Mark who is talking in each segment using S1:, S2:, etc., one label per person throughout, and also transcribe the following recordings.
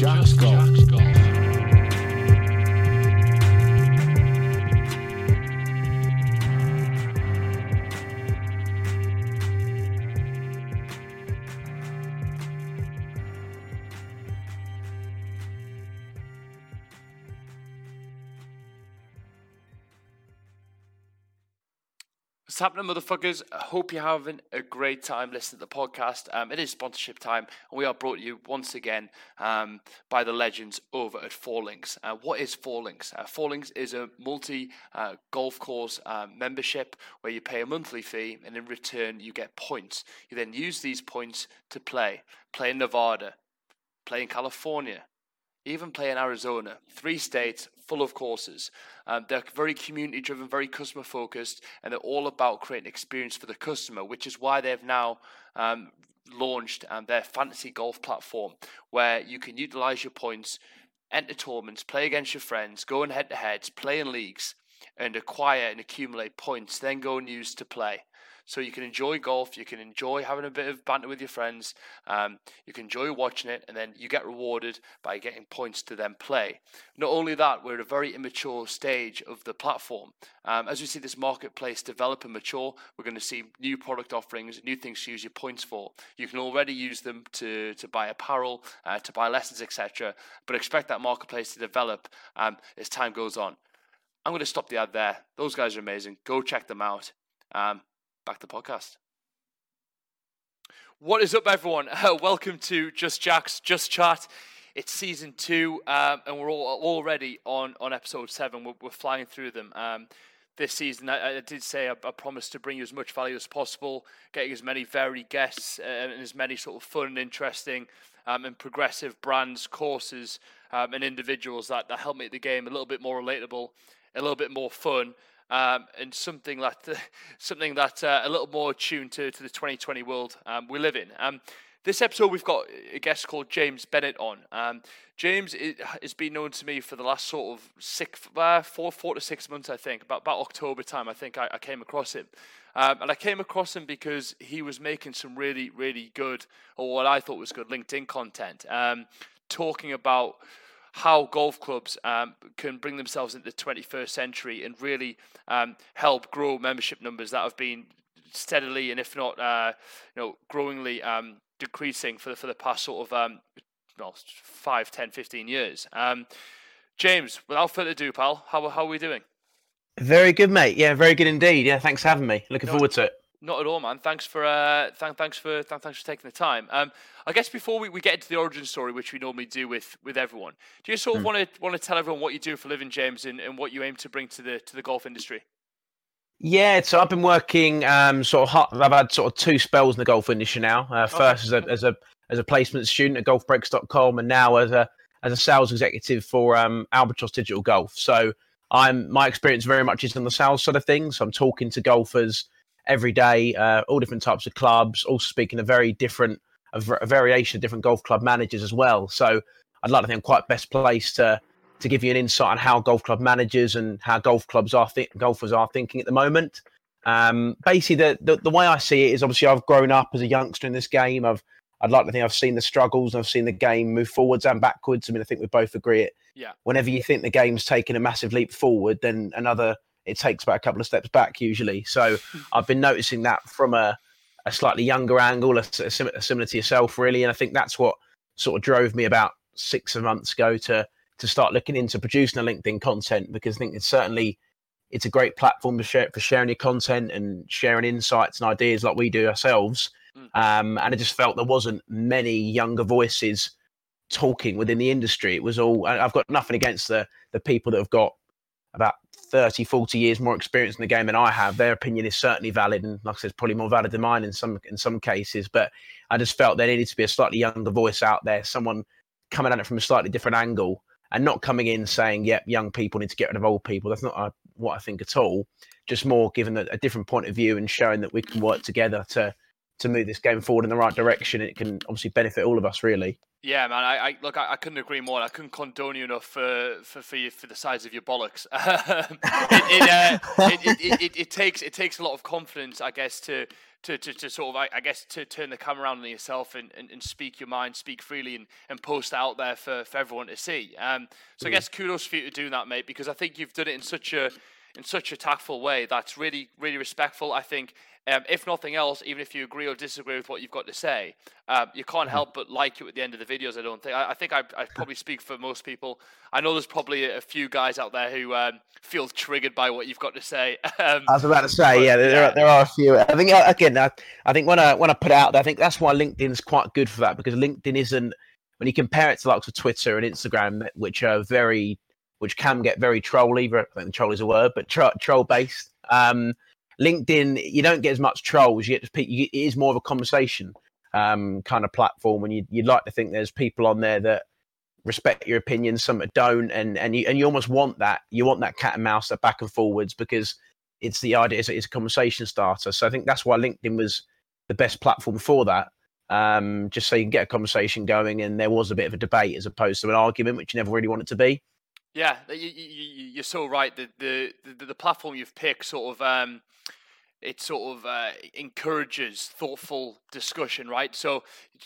S1: Jack's Golf.
S2: Happening, motherfuckers? I hope you're having a great time listening to the podcast. Um, it is sponsorship time, and we are brought to you once again um, by the legends over at Four Links. Uh, what is Four Links? Uh, Four Links is a multi uh, golf course uh, membership where you pay a monthly fee, and in return, you get points. You then use these points to play. Play in Nevada, play in California, even play in Arizona, three states full of courses. Um, they're very community driven, very customer focused, and they're all about creating experience for the customer, which is why they've now um, launched um, their fantasy golf platform where you can utilize your points, enter tournaments, play against your friends, go in head to heads, play in leagues, and acquire and accumulate points, then go and use to play. So you can enjoy golf, you can enjoy having a bit of banter with your friends, um, you can enjoy watching it, and then you get rewarded by getting points to then play. Not only that, we're at a very immature stage of the platform. Um, as we see this marketplace develop and mature, we're going to see new product offerings, new things to use your points for. You can already use them to, to buy apparel, uh, to buy lessons, etc. But expect that marketplace to develop um, as time goes on. I'm going to stop the ad there. Those guys are amazing. Go check them out. Um, back to the podcast. What is up, everyone? Uh, welcome to Just Jacks Just Chat. It's season two, um, and we're all already on on episode seven. We're, we're flying through them. Um, this season, I, I did say I, I, promised to bring you as much value as possible, getting as many varied guests uh, and as many sort of fun and interesting um, and progressive brands, courses, um, and individuals that, that help make the game a little bit more relatable, a little bit more fun um, and something that something that uh, a little more tuned to, to the 2020 world um, we live in. Um, this episode, we've got a guest called James Bennett on. Um, James has been known to me for the last sort of six, uh, four, four to six months, I think. About about October time, I think I, I came across him, um, and I came across him because he was making some really, really good, or what I thought was good, LinkedIn content, um, talking about how golf clubs um, can bring themselves into the 21st century and really um, help grow membership numbers that have been steadily and if not uh, you know growingly um, decreasing for the, for the past sort of um, well, 5 10 15 years. Um, james without further ado pal how, how are we doing?
S3: Very good mate. Yeah very good indeed. Yeah thanks for having me. Looking no, forward to it
S2: not at all, man. Thanks for uh, th- thanks for th- thanks for taking the time. Um, I guess before we, we get into the origin story, which we normally do with, with everyone, do you sort of want to want to tell everyone what you do for living, James, and, and what you aim to bring to the to the golf industry?
S3: Yeah, so I've been working um, sort of. I've had sort of two spells in the golf industry now. Uh, first as a as a as a placement student at golfbreaks.com, and now as a as a sales executive for um, Albatross Digital Golf. So I'm my experience very much is on the sales side of things. I'm talking to golfers every day, uh, all different types of clubs, also speaking a very different, a, a, variation of different golf club managers as well. So I'd like to think I'm quite best placed to to give you an insight on how golf club managers and how golf clubs are th- golfers are thinking at the moment. Um, basically, the, the, the way I see it is obviously I've grown up as a youngster in this game. I've I'd like to think I've seen the struggles and I've seen the game move forwards and backwards. I mean, I think we both agree it.
S2: Yeah.
S3: Whenever you think the game's taken a massive leap forward, then another it takes about a couple of steps back usually. So I've been noticing that from a, a slightly younger angle, a, a, similar to yourself, really. And I think that's what sort of drove me about six months ago to to start looking into producing a LinkedIn content because I think it's certainly it's a great platform to share, for sharing your content and sharing insights and ideas like we do ourselves. Mm. Um, and I just felt there wasn't many younger voices talking within the industry. It was all I've got nothing against the the people that have got about 30, 40 years more experience in the game than I have. Their opinion is certainly valid, and like I said, probably more valid than mine in some in some cases. But I just felt there needed to be a slightly younger voice out there, someone coming at it from a slightly different angle, and not coming in saying, "Yep, young people need to get rid of old people." That's not uh, what I think at all. Just more giving a, a different point of view and showing that we can work together to to move this game forward in the right direction. It can obviously benefit all of us, really.
S2: Yeah, man. I, I look. I, I, couldn't agree more. I couldn't condone you enough for for for, you, for the size of your bollocks. it, it, uh, it, it, it, takes it takes a lot of confidence, I guess, to to, to, to sort of, I, I, guess, to turn the camera around on yourself and, and, and, speak your mind, speak freely, and, and post out there for, for everyone to see. Um, so mm. I guess kudos for you to do that, mate, because I think you've done it in such a in such a tactful way that's really really respectful. I think um, if nothing else, even if you agree or disagree with what you've got to say, um, you can't mm-hmm. help but like you at the end of the videos. I don't think. I, I think I, I, probably speak for most people. I know there's probably a, few guys out there who um, feel triggered by what you've got to say.
S3: Um, I was about to say, but, yeah, there, yeah. Are, there are a few. I think uh, again, I, I think when I when I put it out I think that's why LinkedIn's quite good for that because LinkedIn isn't when you compare it to like of Twitter and Instagram, which are very which can get very trolly. I think troll is a word, but tro- troll based. Um, LinkedIn, you don't get as much trolls. You get you, it is more of a conversation um, kind of platform, and you, would like to think there's people on there that respect your opinions, some that don't, and and you and you almost want that. You want that cat and mouse, that back and forwards, because it's the idea. It's, it's a conversation starter. So I think that's why LinkedIn was the best platform for that. Um, just so you can get a conversation going, and there was a bit of a debate as opposed to an argument, which you never really want it to be.
S2: Yeah, you, are so right. The, the, the the platform you've picked sort of um, it sort of uh, encourages thoughtful discussion, right? So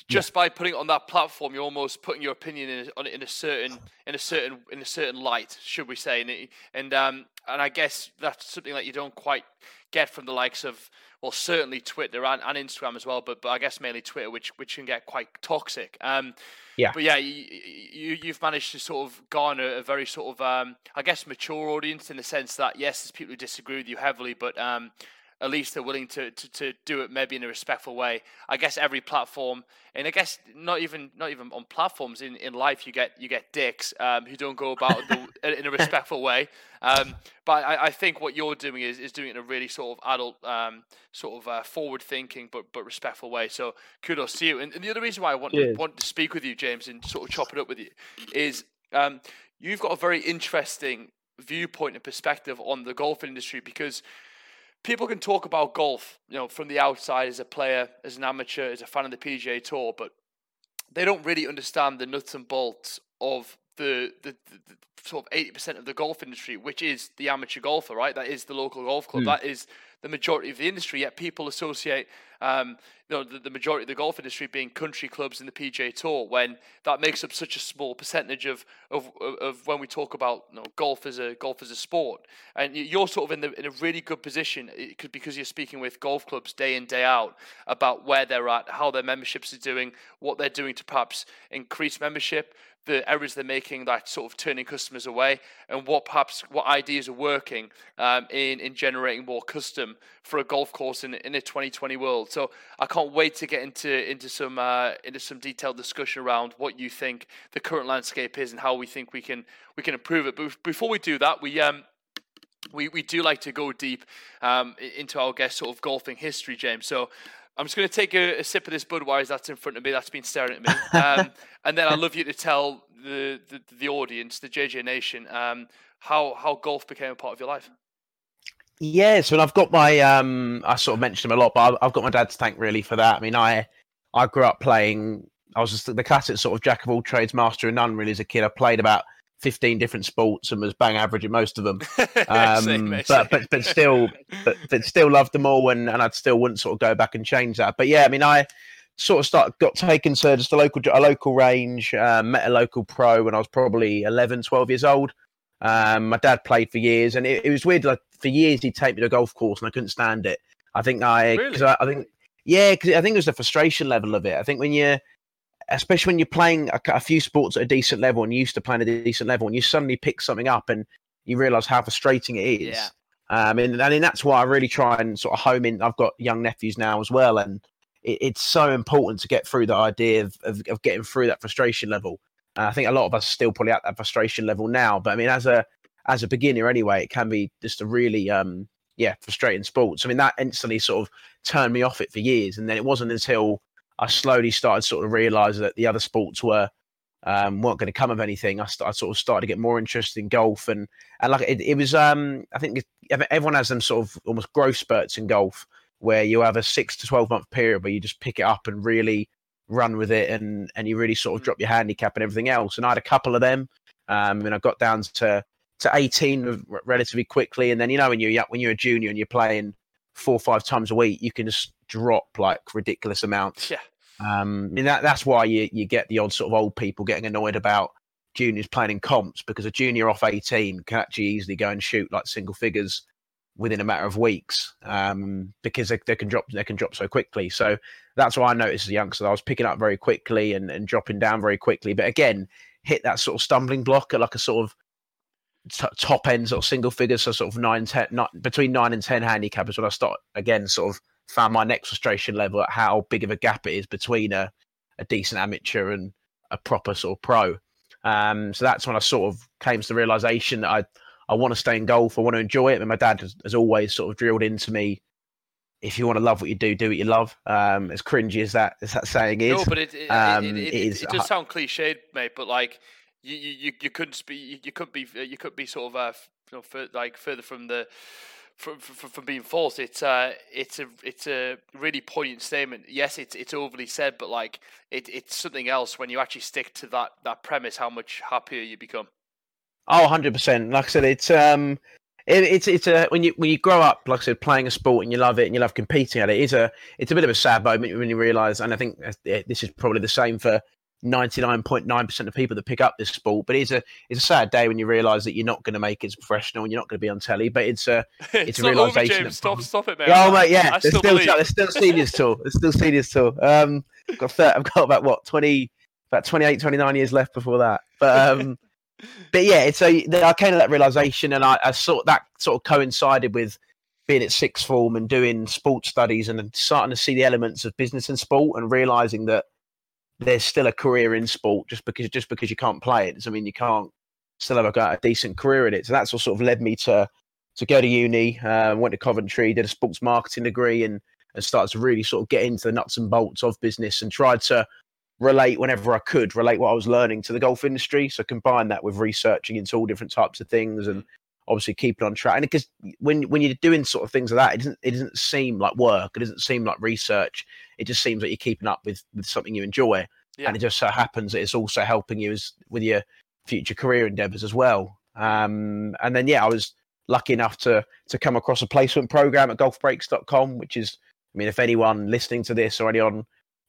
S2: just yeah. by putting it on that platform, you're almost putting your opinion in a, on in a certain in a certain in a certain light, should we say? And and um, and I guess that's something that you don't quite get from the likes of well, certainly Twitter and, and Instagram as well, but but I guess mainly Twitter, which which can get quite toxic. Um,
S3: yeah.
S2: But yeah, you, you have managed to sort of garner a very sort of um, I guess mature audience in the sense that yes, there's people who disagree with you heavily, but um, at least they're willing to, to, to do it maybe in a respectful way. I guess every platform, and I guess not even not even on platforms in, in life, you get you get dicks um, who don't go about the, in a respectful way. Um, but I, I, think what you're doing is, is doing it in a really sort of adult, um, sort of uh, forward thinking but but respectful way. So kudos to you. And, and the other reason why I want want to speak with you, James, and sort of chop it up with you, is um, you've got a very interesting viewpoint and perspective on the golf industry because people can talk about golf, you know, from the outside as a player, as an amateur, as a fan of the PGA Tour, but they don't really understand the nuts and bolts of the, the, the, the sort of eighty percent of the golf industry, which is the amateur golfer, right? That is the local golf club. Mm. That is the majority of the industry. Yet people associate, um, you know, the, the, majority of the golf industry being country clubs in the PGA Tour, when that makes up such a small percentage of of, of when we talk about you know, golf as a golf as a sport. And you're sort of in the in a really good position because you're speaking with golf clubs day in day out about where they're at, how their memberships are doing, what they're doing to perhaps increase membership the errors they're making that sort of turning customers away and what perhaps what ideas are working um, in in generating more custom for a golf course in in a 2020 world so I can't wait to get into into some uh, into some detailed discussion around what you think the current landscape is and how we think we can we can improve it but before we do that we um we, we do like to go deep um, into our guest sort of golfing history, James. So I'm just going to take a, a, sip of this Budweiser that's in front of me. That's been staring at me, um, and then I'd love you to tell the, the, the audience, the JJ Nation, um, how how golf became a part of your life.
S3: Yes, and I've got my um, I sort of mentioned him a lot, but I've got my dad to thank really for that. I mean, I I grew up playing. I was just the classic sort of jack of all trades, master of none. Really, as a kid, I played about 15 different sports and was bang average at most of them. Um, same, but, but but still but, but still loved them all and, and I'd still wouldn't sort of go back and change that. But yeah, I mean I sort of start got taken to just a local a local range, uh, met a local pro when I was probably 11, 12 years old. Um, my dad played for years and it, it, was weird like for years he'd take me to a golf course and I couldn't stand it. I think I,
S2: really?
S3: I, I think yeah, because I think it was the frustration level of it. I think when you especially when you're playing a, a, few sports at a decent level and you used to playing at a decent level, and you suddenly pick something up and you realize how frustrating it is.
S2: Yeah.
S3: Um, and, and that's why I really try and sort of home in. I've got young nephews now as well, and it, it's so important to get through the idea of, of, of getting through that frustration level. Uh, I think a lot of us are still probably at that frustration level now, but I mean, as a as a beginner anyway, it can be just a really um, yeah frustrating sport. So, I mean, that instantly sort of turned me off it for years, and then it wasn't until I slowly started sort of realize that the other sports were um, weren't going to come of anything. I, st- I, sort of started to get more interested in golf, and and like it, it was. Um, I think everyone has them sort of almost growth spurts in golf, where you have a six to twelve month period where you just pick it up and really run with it, and and you really sort of drop your handicap and everything else. And I had a couple of them, um, and I got down to to eighteen relatively quickly. And then you know when you're when you're a junior and you're playing four or five times a week, you can just drop like ridiculous amounts.
S2: Yeah.
S3: Um, and that that's why you you get the odd sort of old people getting annoyed about juniors playing in comps because a junior off 18 can actually easily go and shoot like single figures within a matter of weeks um, because they, they, can drop they can drop so quickly. So that's why I noticed as a youngster I was picking up very quickly and, and dropping down very quickly. But again, hit that sort of stumbling block at like a sort of t- top end sort of single figures, so sort of nine ten not, between nine and ten handicap is when I start again sort of found my next frustration level at how big of a gap it is between a, a decent amateur and a proper sort of pro. Um, so that's when I sort of came to the realization that I I want to stay in golf. I want to enjoy it. And my dad has, has always sort of drilled into me if you want to love what you do, do what you love. Um, as cringy as that as that saying is.
S2: No, but it it, um, it, it, it, is, it does sound cliched, mate. But like you you, you couldn't be you could be you could be sort of uh, you know, for, like further from the from, from, from being false. It's uh, it's a it's a really poignant statement. Yes, it's it's overly said, but like it, it's something else when you actually stick to that that premise. How much happier you become.
S3: Oh, 100 percent. Like I said, it's um, it, it's it's a when you when you grow up, like I said, playing a sport and you love it and you love competing at it. It's a it's a bit of a sad moment when you realise, and I think this is probably the same for 99.9% of people that pick up this sport. But it's a it's a sad day when you realise that you're not going to make it as professional and you're not going to be on telly. But it's a it's,
S2: it's
S3: a realisation.
S2: Stop, stop it, man.
S3: Oh, mate, yeah. There's still, there's still seniors tour. There's still seniors tour. Um, I've got 30, I've got about what 20, about 28, 29 years left before that. But um, but yeah, it's a I came to that realisation, and I, I sort that sort of coincided with being at sixth form and doing sports studies and starting to see the elements of business and sport and realizing that there's still a career in sport just because just because you can't play it doesn't mean you can't still have a, a decent career in it. So that's what sort of led me to to go to uni. Uh, went to Coventry, did a sports marketing degree, and and started to really sort of get into the nuts and bolts of business and tried to relate whenever I could, relate what I was learning to the golf industry. So combine that with researching into all different types of things and obviously keep it on track. And because when when you're doing sort of things like that, it doesn't it doesn't seem like work. It doesn't seem like research. It just seems like you're keeping up with with something you enjoy. Yeah. And it just so happens that it's also helping you as with your future career endeavors as well. Um, and then yeah, I was lucky enough to to come across a placement program at golfbreaks.com, which is I mean, if anyone listening to this or anyone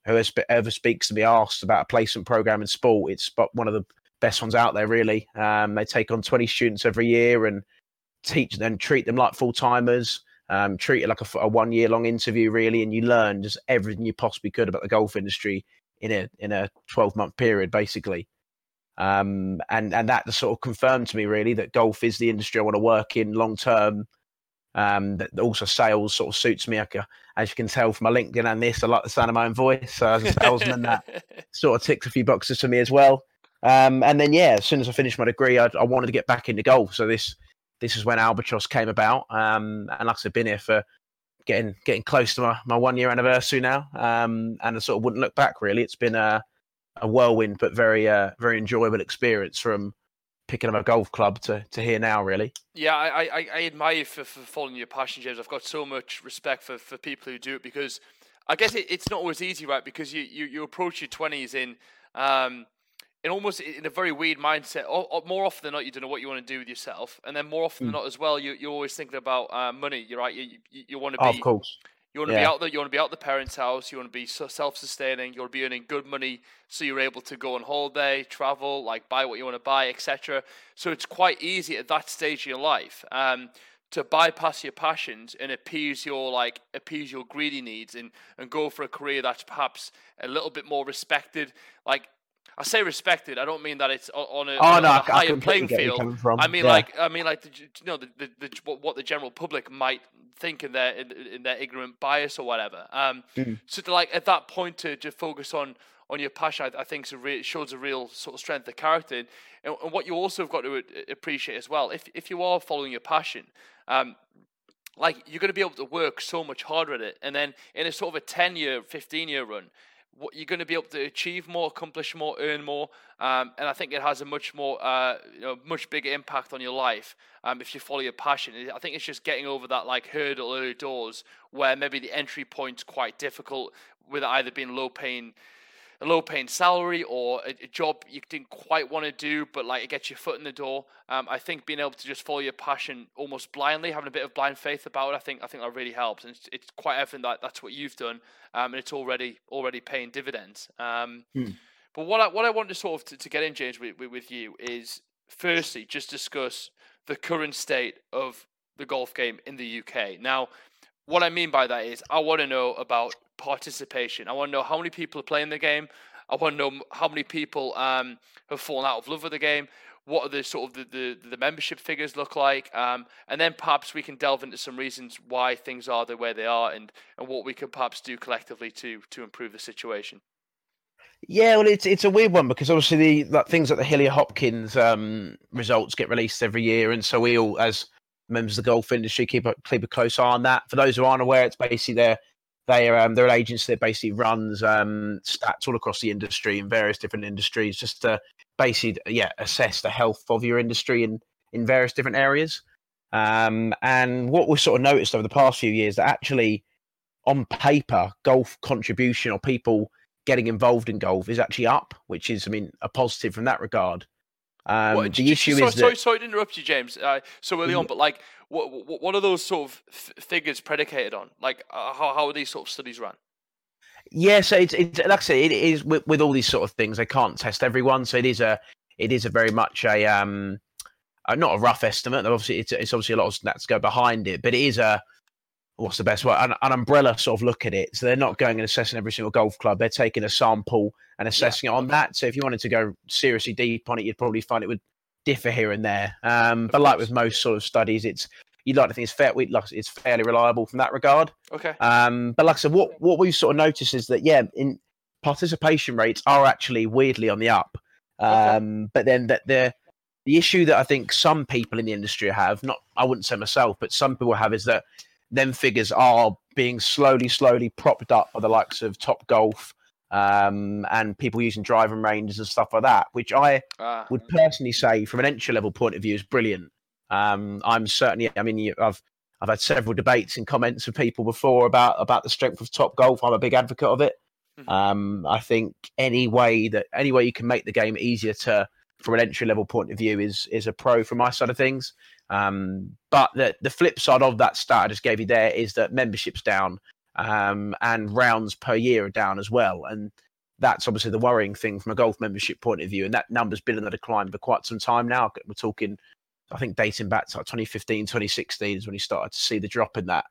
S3: who has, ever speaks to me asks about a placement program in sport, it's one of the best ones out there, really. Um, they take on 20 students every year and teach them, treat them like full timers, um, treat it like a, a one year long interview, really, and you learn just everything you possibly could about the golf industry in a in a 12 month period, basically. Um, and and that sort of confirmed to me really that golf is the industry I want to work in long term. Um, that also sales sort of suits me. Like, as you can tell from my LinkedIn and this, I like the sound of my own voice. So as a salesman, that sort of ticks a few boxes for me as well. Um, and then yeah, as soon as I finished my degree, I, I, wanted to get back into golf. So this this is when Albatross came about. Um, and like I said, been here for getting getting close to my, my one year anniversary now. Um, and I sort of wouldn't look back really. It's been a, a whirlwind, but very uh, very enjoyable experience from picking up a golf club to, to here now, really.
S2: Yeah, I, I, I admire you for, for following your passion, James. I've got so much respect for, for people who do it because I guess it, it's not always easy, right? Because you, you, you approach your 20s in um, in almost in a very weird mindset. more often than not, you don't know what you want to do with yourself, and then more often than hmm. not as well, you you're always thinking about uh, money. You're right. You you, you want to be.
S3: Oh, of course.
S2: You want to yeah. be out there. You want to be out the parents' house. You want to be self-sustaining. You want to be earning good money, so you're able to go on holiday, travel, like buy what you want to buy, etc. So it's quite easy at that stage of your life um, to bypass your passions and appease your like appease your greedy needs and and go for a career that's perhaps a little bit more respected. Like I say respected. I don't mean that it's on a, oh, on no, a higher playing field. I mean yeah. like I mean like the, you know the, the, the, what the general public might think in their in, in their ignorant bias or whatever. Um, mm. So to like at that point to just focus on on your passion, I, I think re- shows a real sort of strength of character. And, and, what you also have got to appreciate as well, if if you are following your passion. Um, like you're going to be able to work so much harder at it, and then in a sort of a ten year, fifteen year run, you're going to be able to achieve more, accomplish more, earn more, um, and I think it has a much more, uh, you know, much bigger impact on your life um, if you follow your passion. I think it's just getting over that like hurdle early doors where maybe the entry point's quite difficult with either being low paying a low paying salary or a, a, job you didn't quite want to do, but like it gets your foot in the door. Um, I think being able to just follow your passion almost blindly, having a bit of blind faith about it, I think I think that really helps, and it's, it's quite evident that that's what you've done, um, and it's already already paying dividends. Um,
S3: hmm.
S2: But what I what I want to sort of to, to get in, James, with, with, with you is firstly just discuss the current state of the golf game in the UK. Now, what I mean by that is I want to know about participation. I want to know how many people are playing the game. I want to know how many people um, have fallen out of love with the game. What are the sort of the, the, the membership figures look like? Um, and then perhaps we can delve into some reasons why things are the way they are and, and what we could perhaps do collectively to to improve the situation.
S3: Yeah, well, it's it's a weird one because obviously the like, things like the Hillier Hopkins um, results get released every year, and so we all, as members of the golf industry, keep a keep a close eye on that. For those who aren't aware, it's basically their they are um, they're an agency that basically runs um, stats all across the industry in various different industries, just to basically yeah assess the health of your industry in in various different areas. Um, and what we've sort of noticed over the past few years that actually on paper golf contribution or people getting involved in golf is actually up, which is, I mean, a positive from that regard. Um, what, the issue
S2: sorry,
S3: is
S2: sorry,
S3: that,
S2: sorry to interrupt you, James. Uh, so early on, but like, what, what, what are those sort of f- figures predicated on? Like, uh, how how are these sort of studies run?
S3: Yeah, so it's, it's like I say, it is with, with all these sort of things. They can't test everyone, so it is a it is a very much a um, not a rough estimate. Obviously, it's, it's obviously a lot of stats go behind it, but it is a what's the best word? An, an, umbrella sort of look at it. So they're not going and assessing every single golf club. They're taking a sample and assessing yeah. it on that. So if you wanted to go seriously deep on it, you'd probably find it would differ here and there. Um, but like with most sort of studies, it's you'd like to think it's fair. Like it's fairly reliable from that regard.
S2: Okay.
S3: Um, but like I said, what what we've sort of noticed is that yeah, in participation rates are actually weirdly on the up. Um, okay. but then that the the issue that I think some people in the industry have, not I wouldn't say myself, but some people have, is that them figures are being slowly, slowly propped up by the likes of Top Golf um, and people using driving ranges and stuff like that, which I uh, would personally say, from an entry level point of view, is brilliant. Um, I'm certainly, I mean, I've I've had several debates and comments with people before about about the strength of Top Golf. I'm a big advocate of it. Mm-hmm. Um, I think any way that any way you can make the game easier to from an entry level point of view is is a pro from my side of things. Um, but the, the flip side of that stat I just gave you there is that membership's down um, and rounds per year are down as well. And that's obviously the worrying thing from a golf membership point of view. And that number's been in the decline for quite some time now. We're talking, I think, dating back to like 2015, 2016 is when you started to see the drop in that.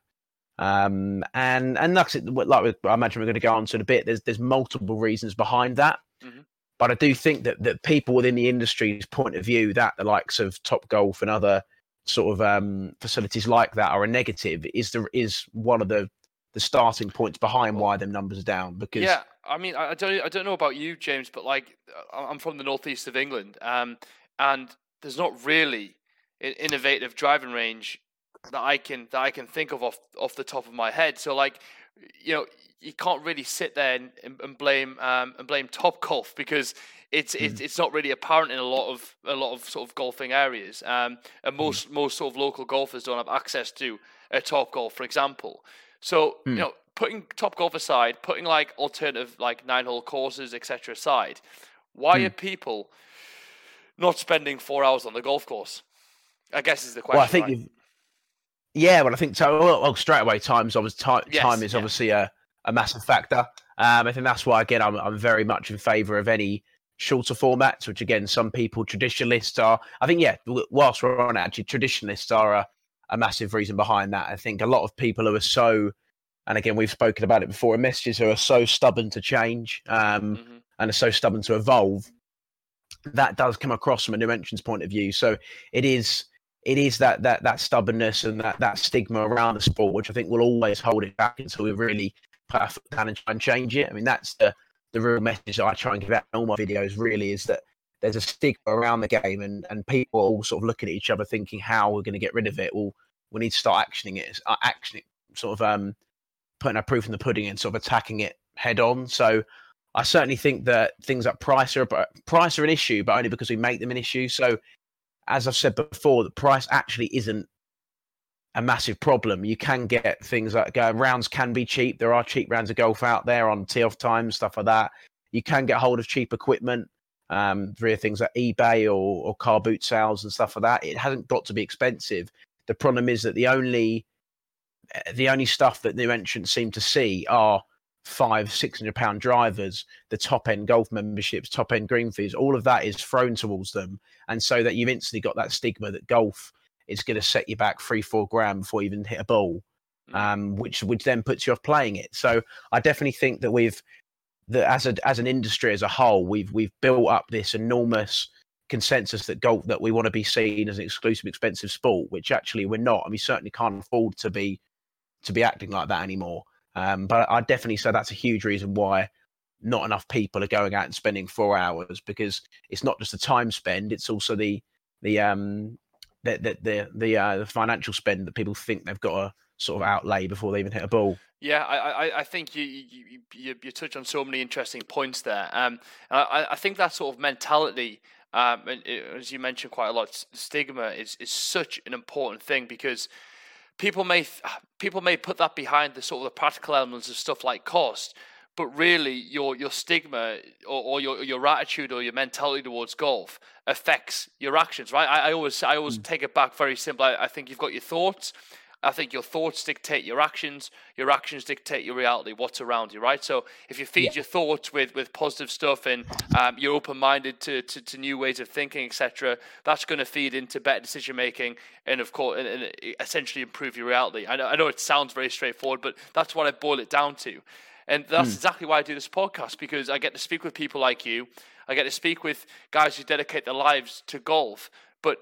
S3: Um, and and like, like I imagine we're going to go on to in a bit. There's there's multiple reasons behind that. Mm-hmm. But I do think that that people within the industry's point of view, that the likes of Top Golf and other sort of um, facilities like that are a negative is the is one of the the starting points behind why them numbers are down because
S2: yeah i mean i don't i don't know about you james but like i'm from the northeast of england um, and there's not really an innovative driving range that i can that i can think of off off the top of my head so like you know you can't really sit there and, and blame um, and blame top golf because it's mm. it's it's not really apparent in a lot of a lot of sort of golfing areas. Um, and hmm. most mm. most sort of local golfers don't have access to a top golf, for example. So mm. you know, putting top golf aside, putting like alternative like nine hole courses, etc. aside, why hmm. are people not spending four hours on the golf course? I guess is the question.
S3: Well, I think
S2: right?
S3: Yeah, well, I think so. Well, well straight away, time's obviously time, yes, time is yeah. obviously a, a massive factor. Um, I think that's why again I'm I'm very much in favour of any shorter formats, which again, some people traditionalists are. I think, yeah, whilst we're on it, actually, traditionalists are a, a massive reason behind that. I think a lot of people who are so, and again, we've spoken about it before, messages who are so stubborn to change um, mm-hmm. and are so stubborn to evolve. That does come across from a new entrance point of view. So it is it is that that that stubbornness and that that stigma around the sport, which I think will always hold it back until we really put our foot down and try and change it. I mean, that's the the real message that I try and give out in all my videos really is that there's a stigma around the game and, and people all sort of looking at each other thinking how we're going to get rid of it. Well, we need to start actioning it, uh, actioning, sort of um, putting our proof in the pudding and sort of attacking it head on. So I certainly think that things like price are price are an issue, but only because we make them an issue. So as I've said before, the price actually isn't a massive problem. You can get things like uh, rounds can be cheap. There are cheap rounds of golf out there on tee off time, stuff like that. you can get hold of cheap equipment um, via things like eBay or, or car boot sales and stuff like that. It hasn't got to be expensive. The problem is that the only eh, the only stuff that new entrants seem to see are five, six hundred pound drivers, the top end golf memberships, top end green fees, all of that is thrown towards them. And so that you've instantly got that stigma that golf is going to set you back three, four grand before you even hit a ball, mm. um, which which then puts you off playing it. So I definitely think that we've that as a as an industry as a whole, we've we've built up this enormous consensus that golf that we want to be seen as an exclusive expensive sport, which actually we're not, and we certainly can't afford to be to be acting like that anymore. Um, but I definitely say that's a huge reason why not enough people are going out and spending four hours because it's not just the time spend; it's also the the um the the the, the, uh, the financial spend that people think they've got to sort of outlay before they even hit a ball.
S2: Yeah, I, I, I think you, you you you touch on so many interesting points there. Um, I, I think that sort of mentality, um, as you mentioned quite a lot, stigma is is such an important thing because people may people may put that behind the sort of the practical elements of stuff like cost, but really your your stigma or, or your your attitude or your mentality towards golf affects your actions, right? I, I always I always mm. take it back very simple. I, I think you've got your thoughts. I think your thoughts dictate your actions. Your actions dictate your reality, what's around you, right? So if you feed yeah. your thoughts with, with positive stuff and um, you're open minded to, to, to, new ways of thinking, etc., that's going to feed into better decision making and, of course, and, and essentially improve your reality. I know, I know it sounds very straightforward, but that's what I boil it down to. And that's mm. exactly why I do this podcast because I get to speak with people like you. I get to speak with guys who dedicate their lives to golf. But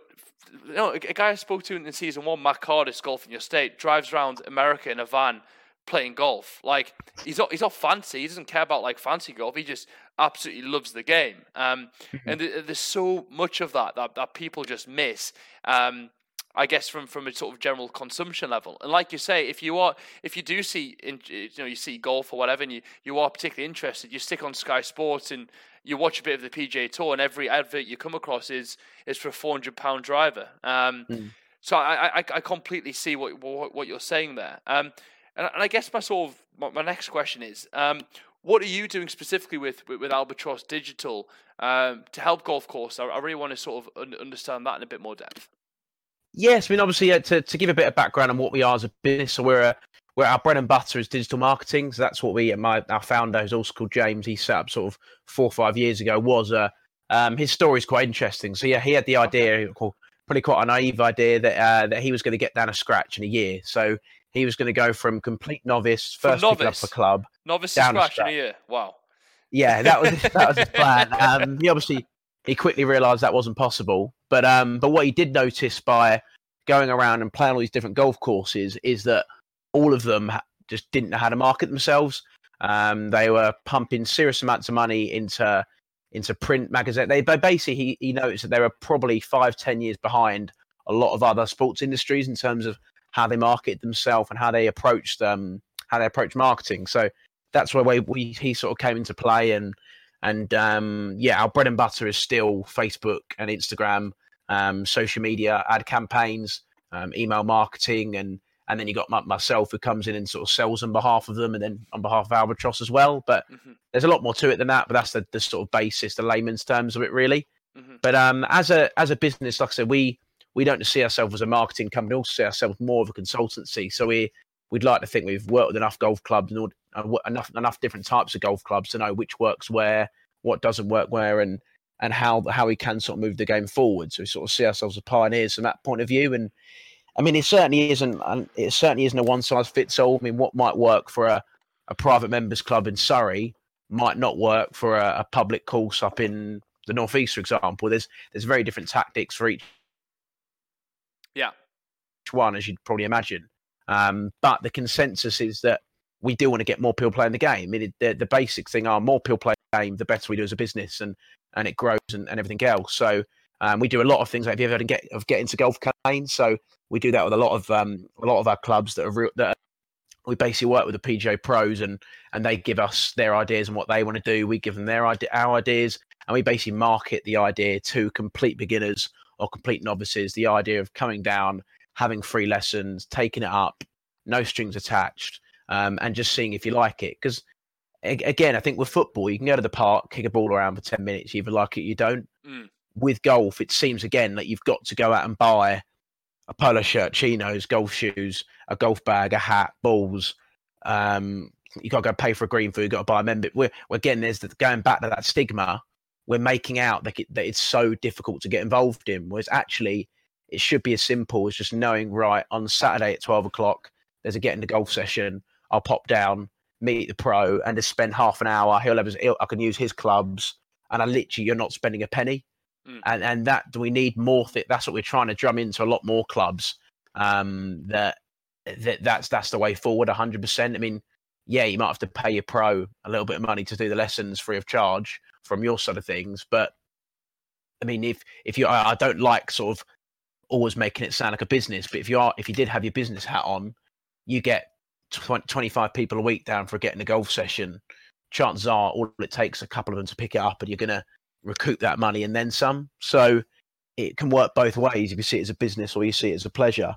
S2: you know, a guy I spoke to in season one, Matt Cardis, golfing your state, drives around America in a van playing golf. Like he's not he's not fancy. He doesn't care about like fancy golf. He just absolutely loves the game. Um, mm-hmm. and there's so much of that that, that people just miss. Um, I guess from from a sort of general consumption level. And like you say, if you are if you do see in, you know you see golf or whatever, and you you are particularly interested, you stick on Sky Sports and you watch a bit of the PGA Tour, and every advert you come across is is for a four hundred pound driver. Um, mm. So I, I, I completely see what what, what you're saying there. Um, and, and, I guess my sort of my, my next question is, um, what are you doing specifically with with, with Albatross Digital um, to help golf course? I, I, really want to sort of understand that in a bit more depth.
S3: Yes, I mean obviously uh, to to give a bit of background on what we are as a business. So we're a where our bread and butter is digital marketing. So that's what we, my our founder, who's also called James, he set up sort of four or five years ago. Was a uh, um, his story is quite interesting. So yeah, he had the idea, okay. probably quite a naive idea that uh, that he was going to get down a scratch in a year. So he was going to go from complete novice, first from novice. up a club,
S2: novice down to scratch, scratch in a year. Wow.
S3: Yeah, that was that was his plan. Um, he obviously he quickly realised that wasn't possible. But um, but what he did notice by going around and playing all these different golf courses is that all of them just didn't know how to market themselves. Um, they were pumping serious amounts of money into into print magazine. They basically he, he noticed that they were probably five ten years behind a lot of other sports industries in terms of how they market themselves and how they approach them, how they approach marketing. So that's where we, we he sort of came into play and and um, yeah, our bread and butter is still Facebook and Instagram, um, social media, ad campaigns, um, email marketing, and and then you got myself who comes in and sort of sells on behalf of them and then on behalf of Albatross as well. But mm-hmm. there's a lot more to it than that. But that's the, the sort of basis, the layman's terms of it, really. Mm-hmm. But um, as a as a business, like I said, we we don't see ourselves as a marketing company. We also see ourselves more of a consultancy. So we we'd like to think we've worked with enough golf clubs and uh, enough enough different types of golf clubs to know which works where, what doesn't work where, and and how how we can sort of move the game forward. So we sort of see ourselves as pioneers from that point of view and I mean, it certainly isn't. It certainly isn't a one size fits all. I mean, what might work for a, a private members club in Surrey might not work for a, a public course up in the northeast, for example. There's there's very different tactics for each.
S2: Yeah.
S3: Each one, as you'd probably imagine. Um, but the consensus is that we do want to get more people playing the game. I mean, the, the basic thing are more people play the game, the better we do as a business, and and it grows and, and everything else. So um, we do a lot of things like if you ever get of get into golf campaigns. So we do that with a lot of um, a lot of our clubs that are re- that are, we basically work with the PGA pros and and they give us their ideas and what they want to do. We give them their idea, our ideas, and we basically market the idea to complete beginners or complete novices. The idea of coming down, having free lessons, taking it up, no strings attached, um, and just seeing if you like it. Because again, I think with football, you can go to the park, kick a ball around for 10 minutes. You either like it, you don't.
S2: Mm.
S3: With golf, it seems again that you've got to go out and buy a polo shirt, chinos, golf shoes, a golf bag, a hat, balls. Um, you got to go pay for a green food, you got to buy a member. We're, again, there's the, going back to that stigma. We're making out that, it, that it's so difficult to get involved in, whereas actually it should be as simple as just knowing, right, on Saturday at 12 o'clock, there's a get in the golf session. I'll pop down, meet the pro, and just spend half an hour. He'll have his, I can use his clubs, and I literally, you're not spending a penny.
S2: Mm.
S3: And and that do we need more? Th- that's what we're trying to drum into a lot more clubs. Um, that that that's that's the way forward. hundred percent. I mean, yeah, you might have to pay your pro a little bit of money to do the lessons free of charge from your side of things, but I mean, if if you, I, I don't like sort of always making it sound like a business, but if you are, if you did have your business hat on, you get 20, 25 people a week down for getting a golf session. Chances are, all it takes a couple of them to pick it up, and you're to recoup that money and then some. So it can work both ways if you see it as a business or you see it as a pleasure.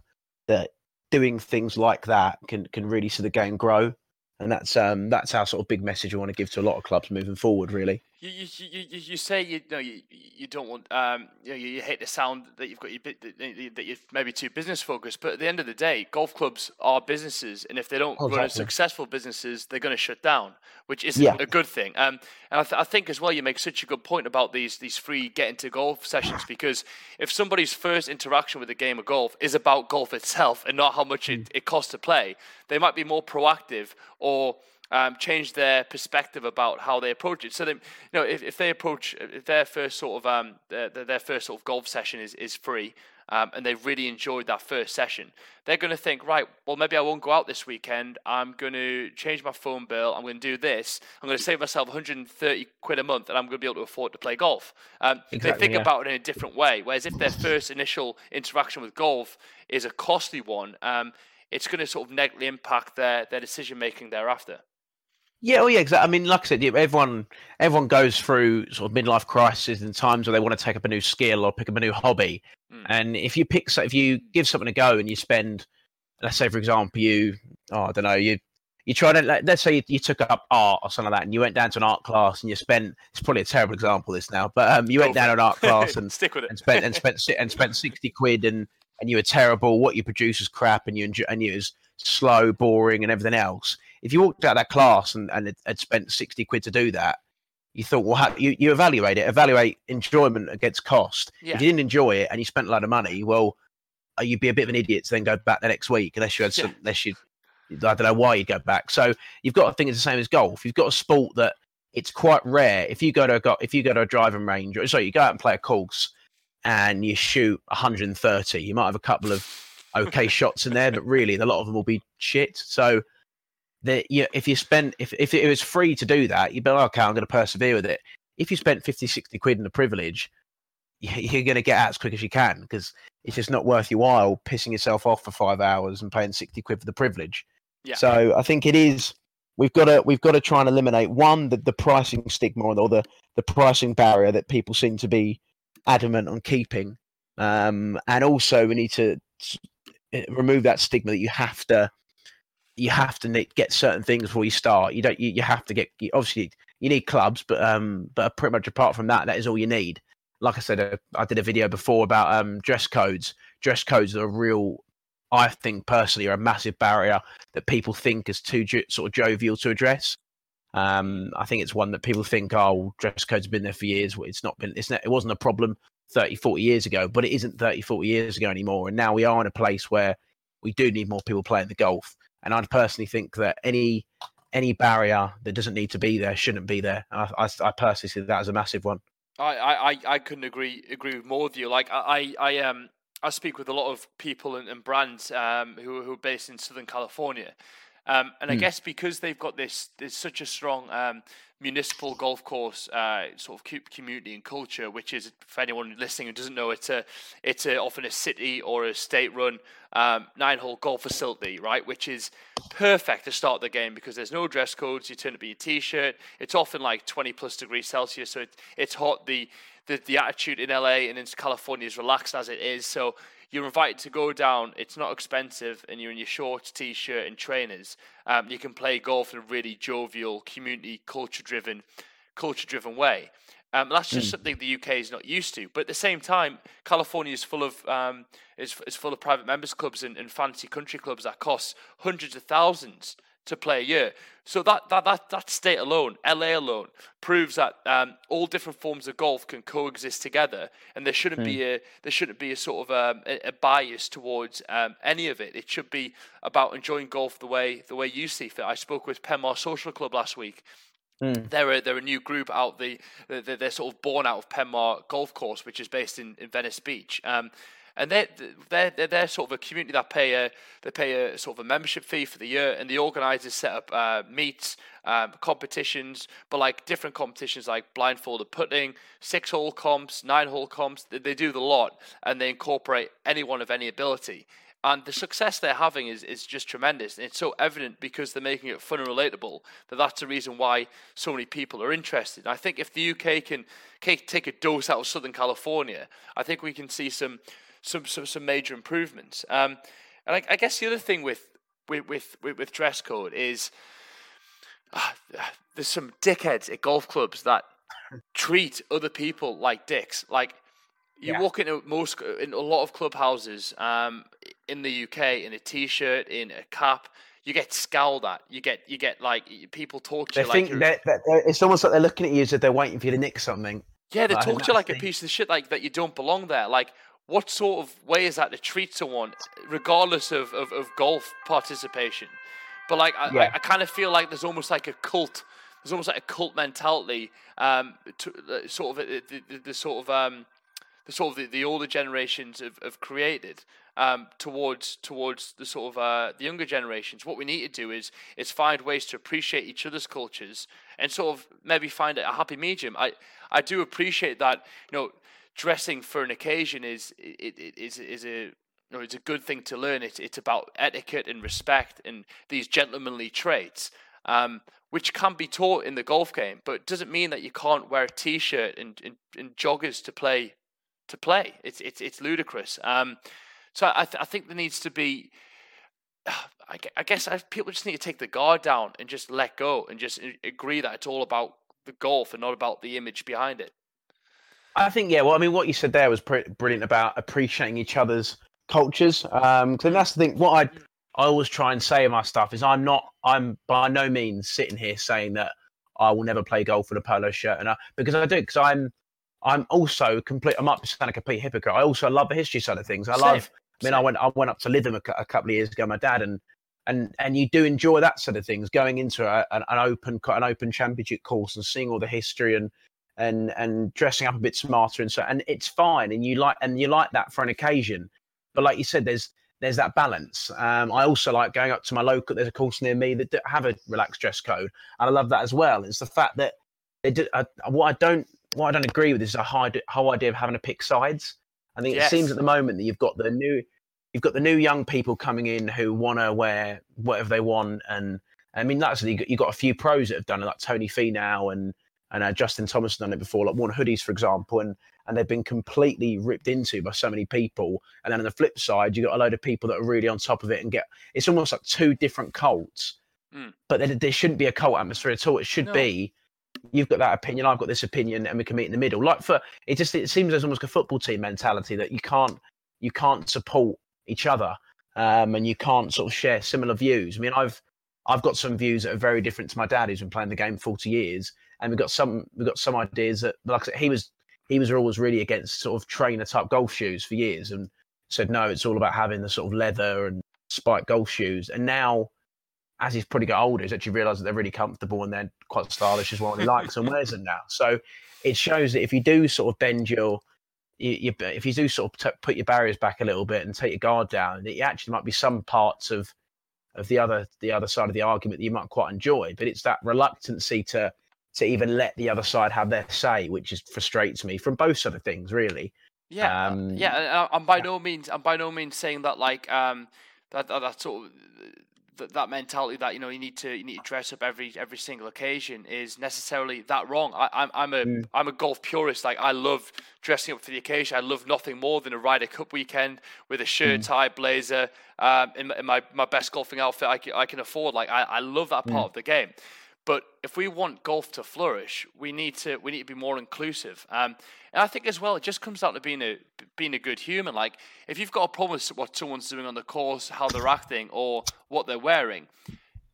S3: That doing things like that can can really see the game grow and that's um that's our sort of big message we want to give to a lot of clubs moving forward really
S2: you you, you, you say you know you, you don't want um you, know, you hate the sound that you've got your that you're maybe too business focused but at the end of the day golf clubs are businesses and if they don't oh, run as successful businesses they're going to shut down which isn't yeah. a good thing um and I, th- I think as well you make such a good point about these these free get into golf sessions because if somebody's first interaction with the game of golf is about golf itself and not how much it, mm. it costs to play they might be more proactive or um, change their perspective about how they approach it. So, they, you know, if, if they approach if their first sort of um, their, their first sort of golf session is is free, um, and they really enjoyed that first session, they're going to think, right, well, maybe I won't go out this weekend. I'm going to change my phone bill. I'm going to do this. I'm going to save myself 130 quid a month, and I'm going to be able to afford to play golf. Um, exactly, they think yeah. about it in a different way. Whereas if their first initial interaction with golf is a costly one, um, it's going to sort of negatively impact their their decision making thereafter.
S3: Yeah, oh yeah, exactly. I mean, like I said, everyone everyone goes through sort of midlife crises and times where they want to take up a new skill or pick up a new hobby. Mm. And if you pick, if you give something a go and you spend, let's say for example, you, oh, I don't know, you you try to let's say you, you, took up art or something like that, and you went down to an art class and you spent. It's probably a terrible example this now, but um, you went down an art class and
S2: stick with it
S3: and spent and spent and spent sixty quid and and you were terrible. What you produce was crap, and you enjoy, and you was slow, boring, and everything else if you walked out of that class and, and had spent 60 quid to do that, you thought, well, how, you, you evaluate it, evaluate enjoyment against cost. Yeah. If you didn't enjoy it and you spent a lot of money, well, uh, you'd be a bit of an idiot to then go back the next week unless you had some, yeah. unless you, I don't know why you'd go back. So you've got to think it's the same as golf. You've got a sport that it's quite rare. If you go to a, if you go to a driving range, or sorry, you go out and play a course and you shoot 130, you might have a couple of okay shots in there, but really a lot of them will be shit. So that you if you spend if, if it was free to do that, you'd be like, okay, I'm going to persevere with it. If you spent 50, 60 quid in the privilege, you're going to get out as quick as you can because it's just not worth your while pissing yourself off for five hours and paying 60 quid for the privilege. Yeah. So I think it is we've got to we've got to try and eliminate one the, the pricing stigma or the the pricing barrier that people seem to be adamant on keeping, um, and also we need to remove that stigma that you have to you have to get certain things before you start. You don't. You, you have to get. Obviously, you need clubs, but um, but pretty much apart from that, that is all you need. Like I said, uh, I did a video before about um dress codes. Dress codes are a real, I think personally, are a massive barrier that people think is too sort of jovial to address. Um, I think it's one that people think, oh, dress codes have been there for years. It's not been. It's not, it wasn't a problem 30, 40 years ago, but it isn't 30, 40 years ago anymore. And now we are in a place where we do need more people playing the golf. And I personally think that any any barrier that doesn't need to be there shouldn't be there. I, I, I personally see that as a massive one.
S2: I, I, I couldn't agree agree with more with you. Like I, I um I speak with a lot of people and, and brands um who who are based in Southern California, um, and I mm. guess because they've got this, there's such a strong um, municipal golf course uh, sort of community and culture, which is for anyone listening who doesn't know, it's a it's a, often a city or a state-run um, nine-hole golf facility, right? Which is perfect to start the game because there's no dress codes. You turn up in your t-shirt. It's often like 20 plus degrees Celsius, so it, it's hot. The the, the attitude in LA and in California is relaxed as it is. So you're invited to go down. It's not expensive, and you're in your shorts, t-shirt, and trainers. Um, you can play golf in a really jovial, community, culture-driven, culture-driven way. Um, that's just mm. something the UK is not used to. But at the same time, California is full of um, is, is full of private members clubs and, and fancy country clubs that cost hundreds of thousands to play a year. So that that that, that state alone, LA alone, proves that um, all different forms of golf can coexist together, and there shouldn't mm. be hmm. a there shouldn't be a sort of um, a, a, bias towards um, any of it. It should be about enjoying golf the way the way you see fit. I spoke with Penmar Social Club last week. Mm. They're a, they're a new group out the they're, they're, sort of born out of Penmar Golf Course, which is based in, in Venice Beach. Um, and they're, they're, they're, they're sort of a community that pay a they pay a sort of a membership fee for the year, and the organisers set up uh, meets, um, competitions, but like different competitions like blindfolded putting, six hole comps, nine hole comps. They, they do the lot, and they incorporate anyone of any ability. And the success they're having is, is just tremendous. And it's so evident because they're making it fun and relatable that that's the reason why so many people are interested. And I think if the UK can, can take a dose out of Southern California, I think we can see some some some, some major improvements. Um, and I, I, guess the other thing with with with, with dress code is uh, there's some dickheads at golf clubs that treat other people like dicks. Like you yeah. walk into most in a lot of clubhouses um, in the UK in a t-shirt, in a cap. You get scowled at. You get you get like people talk to
S3: they
S2: you
S3: think
S2: like
S3: they're, they're, it's almost like they're looking at you as if they're waiting for you to nick something.
S2: Yeah, they talk to you like a piece of shit, like that you don't belong there. Like what sort of way is that to treat someone, regardless of, of, of golf participation? But like, I, yeah. I, I kind of feel like there's almost like a cult. There's almost like a cult mentality, um, to, uh, sort of the, the, the, sort of um, the sort of the, the older generations have, have created um, towards towards the sort of uh, the younger generations. What we need to do is is find ways to appreciate each other's cultures and sort of maybe find a happy medium. I I do appreciate that you know dressing for an occasion is is is a you know, it's a good thing to learn. It's it's about etiquette and respect and these gentlemanly traits, um, which can be taught in the golf game. But it doesn't mean that you can't wear a t-shirt and, and, and joggers to play to play. It's it's it's ludicrous. Um, so I th- I think there needs to be. I, I guess people just need to take the guard down and just let go and just agree that it's all about the golf and not about the image behind it.
S3: I think yeah. Well, I mean, what you said there was brilliant about appreciating each other's cultures. Um, cause that's the thing. What I I always try and say in my stuff is I'm not. I'm by no means sitting here saying that I will never play golf with a polo shirt, and I, because I do because I'm I'm also complete. I might be sound a complete hypocrite. I also love the history side of things. I Same. love. I mean, Same. I went I went up to Lytham a, a couple of years ago. My dad and and and you do enjoy that sort of things going into a, an, an, open an open championship course and seeing all the history and and and dressing up a bit smarter and so and it's fine and you like and you like that for an occasion. But like you said there's there's that balance. Um, i also like going up to my local there's a course near me that have a relaxed dress code and i love that as well. It's the fact that they do, uh, what i don't what i don't agree with is the whole, whole idea of having to pick sides. I think yes. it seems at the moment that you've got the new you've got the new young people coming in who want to wear whatever they want and i mean that's you've got, you've got a few pros that have done it like Tony Finau and and uh, Justin Thomas has done it before, like worn hoodies, for example, and and they've been completely ripped into by so many people. And then on the flip side, you got a load of people that are really on top of it and get. It's almost like two different cults, mm. but there, there, shouldn't be a cult atmosphere at all. It should no. be. You've got that opinion, I've got this opinion, and we can meet in the middle. Like for it, just it seems there's almost a football team mentality that you can't you can't support each other, um, and you can't sort of share similar views. I mean, I've I've got some views that are very different to my dad, who's been playing the game forty years, and we've got some we've got some ideas that like I said, he was he was always really against sort of trainer type golf shoes for years and said no, it's all about having the sort of leather and spike golf shoes. And now, as he's probably got older, he's actually realised that they're really comfortable and they're quite stylish as well. he likes and wears them now. So it shows that if you do sort of bend your you, you, if you do sort of t- put your barriers back a little bit and take your guard down, that actually might be some parts of of the other the other side of the argument that you might quite enjoy. But it's that reluctancy to to even let the other side have their say, which is frustrates me from both sort of things, really.
S2: Yeah, uh, um, yeah. I'm by no means I'm by no means saying that like um that that, that sort of that, that mentality that you know you need to you need to dress up every every single occasion is necessarily that wrong. I, I'm I'm a am mm. a golf purist. Like I love dressing up for the occasion. I love nothing more than a Ryder Cup weekend with a shirt, mm. tie, blazer, um, in, in, my my best golfing outfit I can, I can afford. Like I, I love that part mm. of the game. But if we want golf to flourish, we need to we need to be more inclusive. Um, and I think as well, it just comes down to being a being a good human. Like if you've got a problem with what someone's doing on the course, how they're acting, or what they're wearing,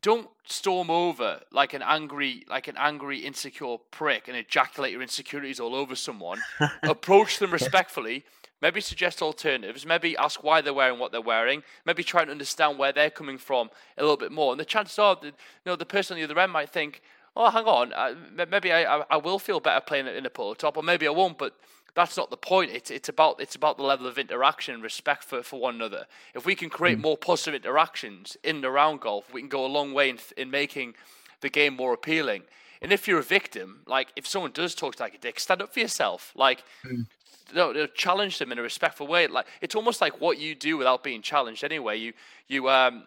S2: don't storm over like an angry like an angry insecure prick and ejaculate your insecurities all over someone. Approach them respectfully Maybe suggest alternatives. Maybe ask why they're wearing what they're wearing. Maybe try and understand where they're coming from a little bit more. And the chances are, that, you know, the person on the other end might think, "Oh, hang on, uh, maybe I, I, I, will feel better playing it in a polo top, or maybe I won't." But that's not the point. It's it's about it's about the level of interaction and respect for, for one another. If we can create mm. more positive interactions in and around golf, we can go a long way in, in making the game more appealing. And if you're a victim, like if someone does talk like a dick, stand up for yourself. Like mm no, challenge them in a respectful way. Like it's almost like what you do without being challenged. Anyway, you you um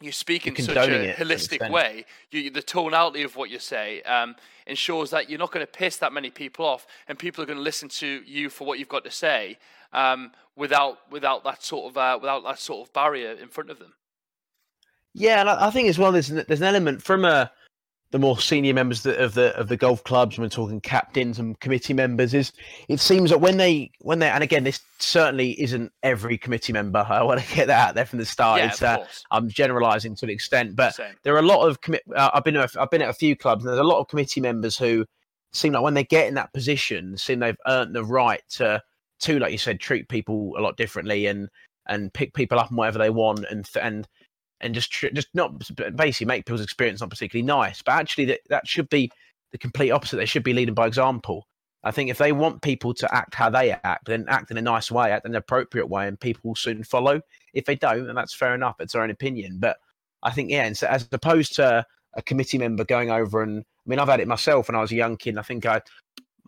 S2: you speak in such a holistic way. You, the tonality of what you say um, ensures that you're not going to piss that many people off, and people are going to listen to you for what you've got to say um, without without that sort of uh, without that sort of barrier in front of them.
S3: Yeah, and I think as well there's an, there's an element from a the more senior members of the of the golf clubs, when we're talking captains and committee members, is it seems that when they when they and again this certainly isn't every committee member. I want to get that out there from the start.
S2: Yeah, uh,
S3: I'm generalising to an extent, but Same. there are a lot of commi- uh, I've been I've been at a few clubs, and there's a lot of committee members who seem like when they get in that position, seem they've earned the right to to like you said treat people a lot differently and and pick people up and whatever they want and and and just just not basically make people's experience not particularly nice. But actually, that that should be the complete opposite. They should be leading by example. I think if they want people to act how they act, then act in a nice way, act in an appropriate way, and people will soon follow. If they don't, then that's fair enough. It's their own opinion. But I think, yeah, and so as opposed to a committee member going over and, I mean, I've had it myself when I was a young kid. I think I,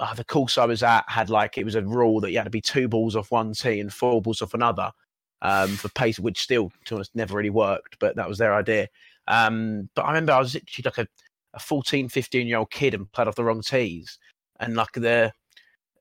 S3: uh, the course I was at had like, it was a rule that you had to be two balls off one tee and four balls off another um, for pace, which still, to be honest, never really worked, but that was their idea. Um, but I remember I was literally like a, a 14, 15 year old kid and played off the wrong tees. And like the,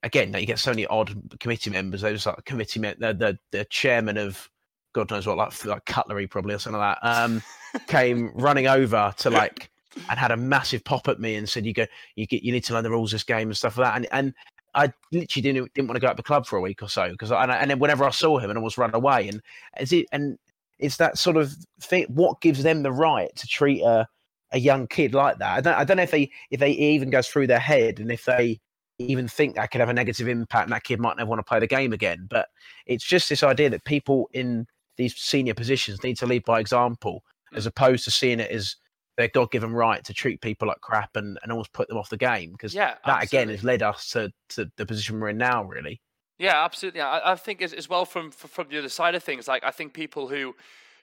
S3: again, you get so many odd committee members. They was like committee, the, the, the chairman of God knows what, like, like cutlery probably or something like that, um, came running over to like, and had a massive pop at me and said, "You go, you get, you need to learn the rules of this game and stuff like that." And and I literally didn't didn't want to go out the club for a week or so because and, and then whenever I saw him and I was run away and is it and it's that sort of thing. What gives them the right to treat a a young kid like that? I don't I don't know if they if they even goes through their head and if they even think that could have a negative impact and that kid might never want to play the game again. But it's just this idea that people in these senior positions need to lead by example as opposed to seeing it as their God given right to treat people like crap and, and almost put them off the game because
S2: yeah,
S3: that again has led us to, to the position we're in now, really.
S2: Yeah, absolutely. I, I think as, as well from from the other side of things, like I think people who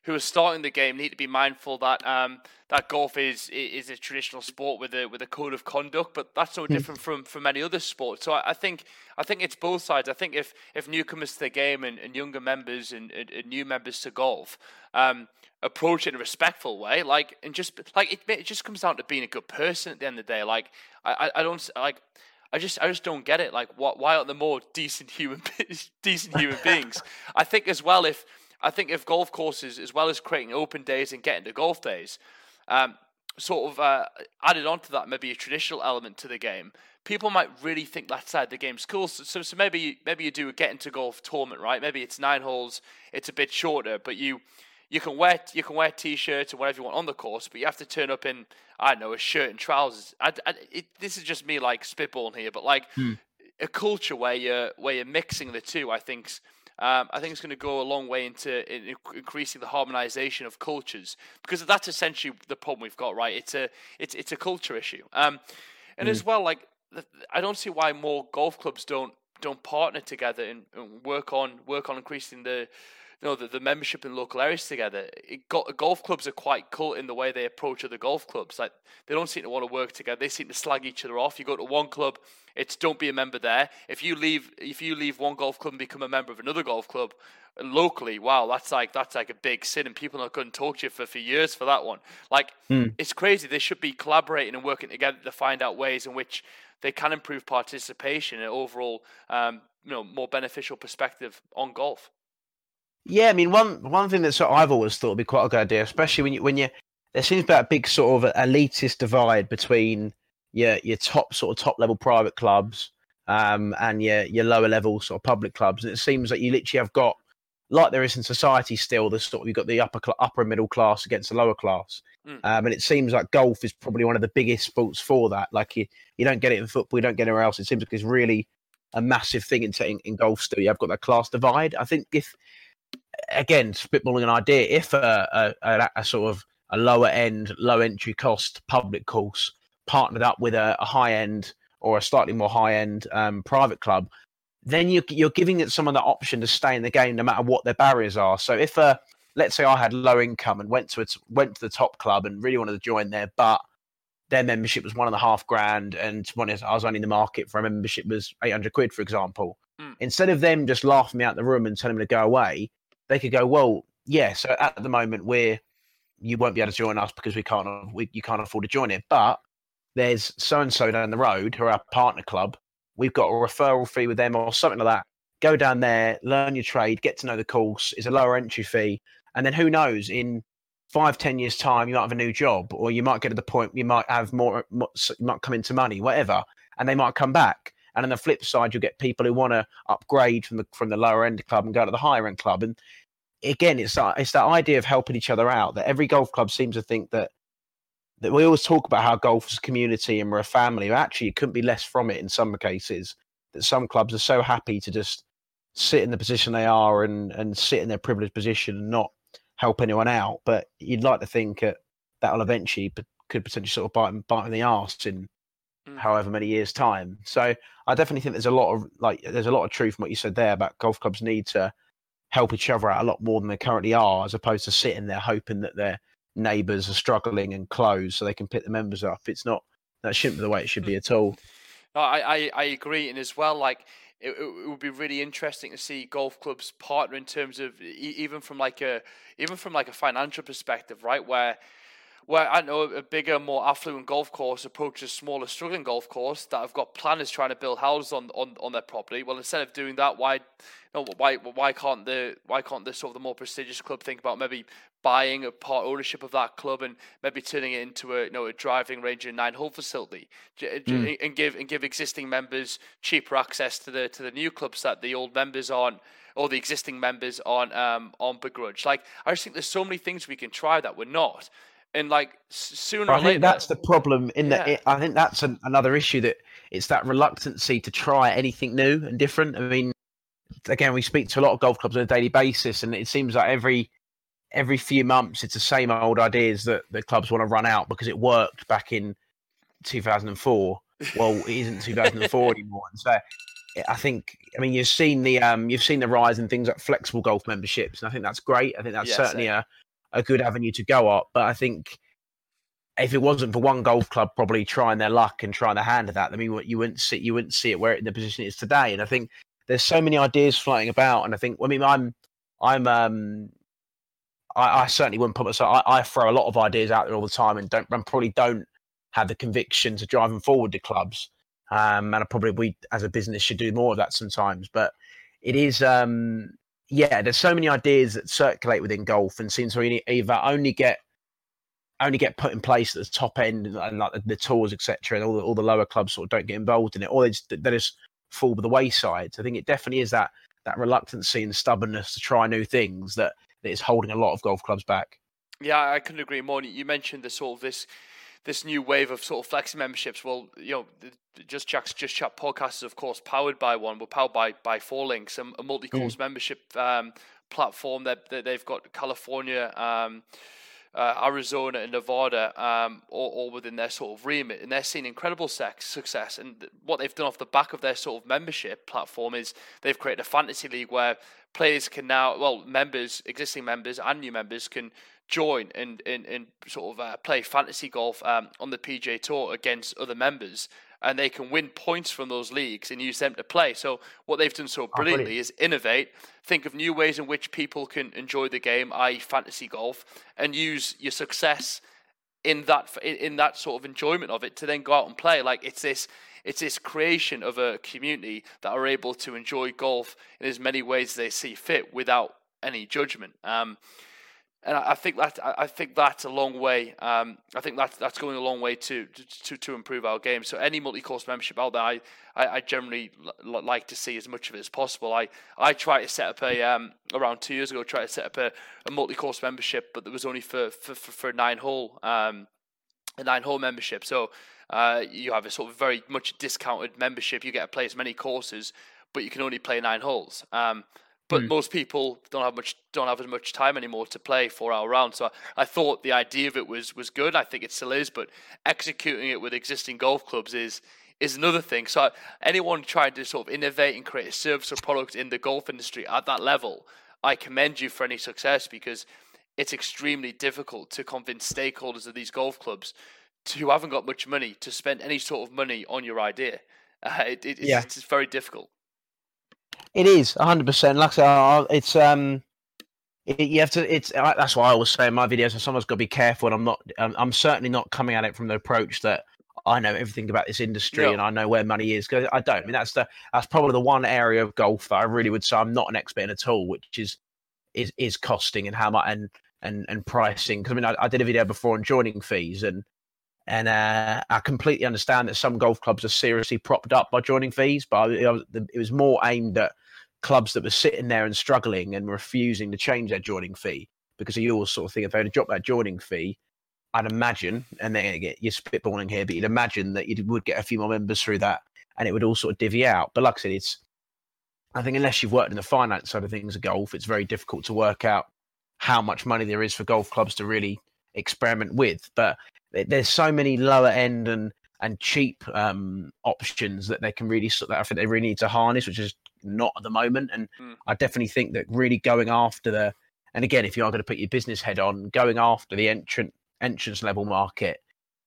S2: who are starting the game need to be mindful that um, that golf is is a traditional sport with a with a code of conduct, but that's no hmm. different from from many other sport. So I, I, think I think it's both sides. I think if if newcomers to the game and, and younger members and, and, and, new members to golf um, approach it in a respectful way, like and just like it, it just comes down to being a good person at the end of the day. Like I, I don't like. I just I just don't get it. Like, what, why aren't there more decent human decent human beings? I think as well if I think if golf courses, as well as creating open days and getting to golf days, um, sort of uh, added onto that maybe a traditional element to the game, people might really think that side of the game's cool. So, so, so maybe maybe you do a get into golf tournament, right? Maybe it's nine holes, it's a bit shorter, but you you can wear you can wear t-shirts or whatever you want on the course, but you have to turn up in I don't know a shirt and trousers. I, I, it, this is just me like spitballing here, but like hmm. a culture where you're where you're mixing the two, I think's um, I think it's going to go a long way into in increasing the harmonization of cultures because that's essentially the problem we've got, right? It's a it's it's a culture issue, um, and mm. as well, like I don't see why more golf clubs don't don't partner together and, and work on work on increasing the you know the, the membership in local areas together. It got, golf clubs are quite cool in the way they approach other golf clubs. Like they don't seem to want to work together. They seem to slag each other off. You go to one club, it's don't be a member there. If you leave if you leave one golf club and become a member of another golf club locally, wow, that's like that's like a big sin, and people are going to talk to you for, for years for that one. Like mm. it's crazy. They should be collaborating and working together to find out ways in which they can improve participation and overall, um, you know, more beneficial perspective on golf.
S3: Yeah, I mean one one thing that sort of I've always thought would be quite a good idea, especially when you when you there seems to be a big sort of elitist divide between your your top sort of top level private clubs um, and your your lower level sort of public clubs, and it seems like you literally have got like there is in society still the sort of you've got the upper upper middle class against the lower class, mm. um, and it seems like golf is probably one of the biggest sports for that. Like you you don't get it in football, you don't get anywhere else. It seems like it's really a massive thing in, in, in golf still. You've got that class divide. I think if again, spitballing an idea, if a, a, a, sort of a lower end, low entry cost public course partnered up with a, a high end or a slightly more high end um, private club, then you're, you're giving it someone the option to stay in the game no matter what their barriers are. So if a let's say I had low income and went to it, went to the top club and really wanted to join there, but their membership was one and a half grand, and one is I was only in the market for a membership was eight hundred quid, for example. Mm. Instead of them just laughing me out the room and telling me to go away, they could go, well, yeah. So at the moment, we're you won't be able to join us because we can't we, you can't afford to join it. But there's so and so down the road who are our partner club. We've got a referral fee with them or something like that. Go down there, learn your trade, get to know the course. It's a lower entry fee, and then who knows in five ten years time you might have a new job or you might get to the point you might have more, you might come into money whatever and they might come back and on the flip side you'll get people who want to upgrade from the from the lower end club and go to the higher end club and again, it's that, it's that idea of helping each other out. That every golf club seems to think that that we always talk about how golf is a community and we're a family. Actually, it couldn't be less from it in some cases. That some clubs are so happy to just sit in the position they are and and sit in their privileged position and not help anyone out. But you'd like to think that that'll eventually could potentially sort of bite bite in the arse in mm. however many years time. So I definitely think there's a lot of like there's a lot of truth in what you said there about golf clubs need to help each other out a lot more than they currently are, as opposed to sitting there hoping that their neighbours are struggling and close so they can pick the members up. It's not that shouldn't be the way it should be at all.
S2: No, I, I, I agree, and as well, like it, it, would be really interesting to see golf clubs partner in terms of even from like a even from like a financial perspective, right? Where where I know a bigger, more affluent golf course approaches smaller, struggling golf course that have got planners trying to build houses on, on, on their property. Well, instead of doing that, why, know, why why can't the why can't the sort of the more prestigious club think about maybe buying a part ownership of that club and maybe turning it into a you know a driving range and nine hole facility mm. and give and give existing members cheaper access to the to the new clubs that the old members aren't or the existing members on um on begrudge. Like I just think there's so many things we can try that we're not and like sooner.
S3: I
S2: think later,
S3: that's the problem. In yeah. that, I think that's an, another issue that it's that reluctancy to try anything new and different. I mean, again, we speak to a lot of golf clubs on a daily basis, and it seems like every every few months it's the same old ideas that the clubs want to run out because it worked back in 2004. Well, it isn't 2004 anymore, and so I think I mean you've seen the um you've seen the rise in things like flexible golf memberships, and I think that's great. I think that's certainly a a good avenue to go up. But I think if it wasn't for one golf club probably trying their luck and trying their hand at that, I mean, you wouldn't see you wouldn't see it where it, in the position it is today. And I think there's so many ideas floating about, and I think I mean I'm I'm um I, I certainly wouldn't put myself. I, I, throw a lot of ideas out there all the time, and don't and probably don't have the conviction to drive them forward to clubs. Um, and I probably we as a business should do more of that sometimes. But it is um yeah, there's so many ideas that circulate within golf and seem to either only get only get put in place at the top end and like the, the tours, etc., and all the, all the lower clubs sort of don't get involved in it, or they just, they just fall by the wayside. So I think it definitely is that that reluctancy and stubbornness to try new things that, that is holding a lot of golf clubs back.
S2: Yeah, I couldn't agree more. You mentioned the sort of this this new wave of sort of flexi memberships. Well, you know, just Jack's Just Chat podcast is of course powered by one. We're powered by by Four Links, a, a multi-course mm. membership um, platform that, that they've got California. Um, uh, Arizona and Nevada, um, all, all, within their sort of remit, and they're seeing incredible sex, success. And what they've done off the back of their sort of membership platform is they've created a fantasy league where players can now, well, members, existing members and new members can join and and, and sort of uh, play fantasy golf um, on the PGA Tour against other members and they can win points from those leagues and use them to play. So what they've done so brilliantly oh, is innovate, think of new ways in which people can enjoy the game, i.e., fantasy golf, and use your success in that in that sort of enjoyment of it to then go out and play. Like it's this it's this creation of a community that are able to enjoy golf in as many ways as they see fit without any judgment. Um, and I think that I think that's a long way. Um, I think that's that's going a long way to to to improve our game. So any multi-course membership out there, I, I, I generally l- like to see as much of it as possible. I I tried to set up a um, around two years ago. Tried to set up a, a multi-course membership, but it was only for for for, for nine hole um, a nine hole membership. So uh, you have a sort of very much discounted membership. You get to play as many courses, but you can only play nine holes. Um, but mm. most people don't have much don't have as much time anymore to play four hour rounds. So I, I, thought the idea of it was was good. I think it still is, but executing it with existing golf clubs is is another thing. So anyone trying to sort of innovate and create a service or product in the golf industry at that level, I commend you for any success because it's extremely difficult to convince stakeholders of these golf clubs to, who haven't got much money to spend any sort of money on your idea. Uh, it, it, it's, yeah. it's very difficult.
S3: It is hundred percent. Like I say, it's um, it, you have to. It's that's why I always say in my videos. Someone's got to be careful. And I'm not. I'm, I'm, certainly not coming at it from the approach that I know everything about this industry and I know where money is. Because I don't. I mean, that's the that's probably the one area of golf that I really would say I'm not an expert in at all, which is is is costing and how much and and and pricing. Because I mean, I, I did a video before on joining fees and and uh, I completely understand that some golf clubs are seriously propped up by joining fees, but it was more aimed at clubs that were sitting there and struggling and refusing to change their joining fee because you always sort of think if they were to drop that joining fee, I'd imagine, and then get you're spitballing here, but you'd imagine that you would get a few more members through that, and it would all sort of divvy out. But like I said, it's I think unless you've worked in the finance side of things of golf, it's very difficult to work out how much money there is for golf clubs to really experiment with. But there's so many lower end and and cheap um, options that they can really that I think they really need to harness, which is not at the moment. And mm. I definitely think that really going after the and again, if you are going to put your business head on, going after the entrant entrance level market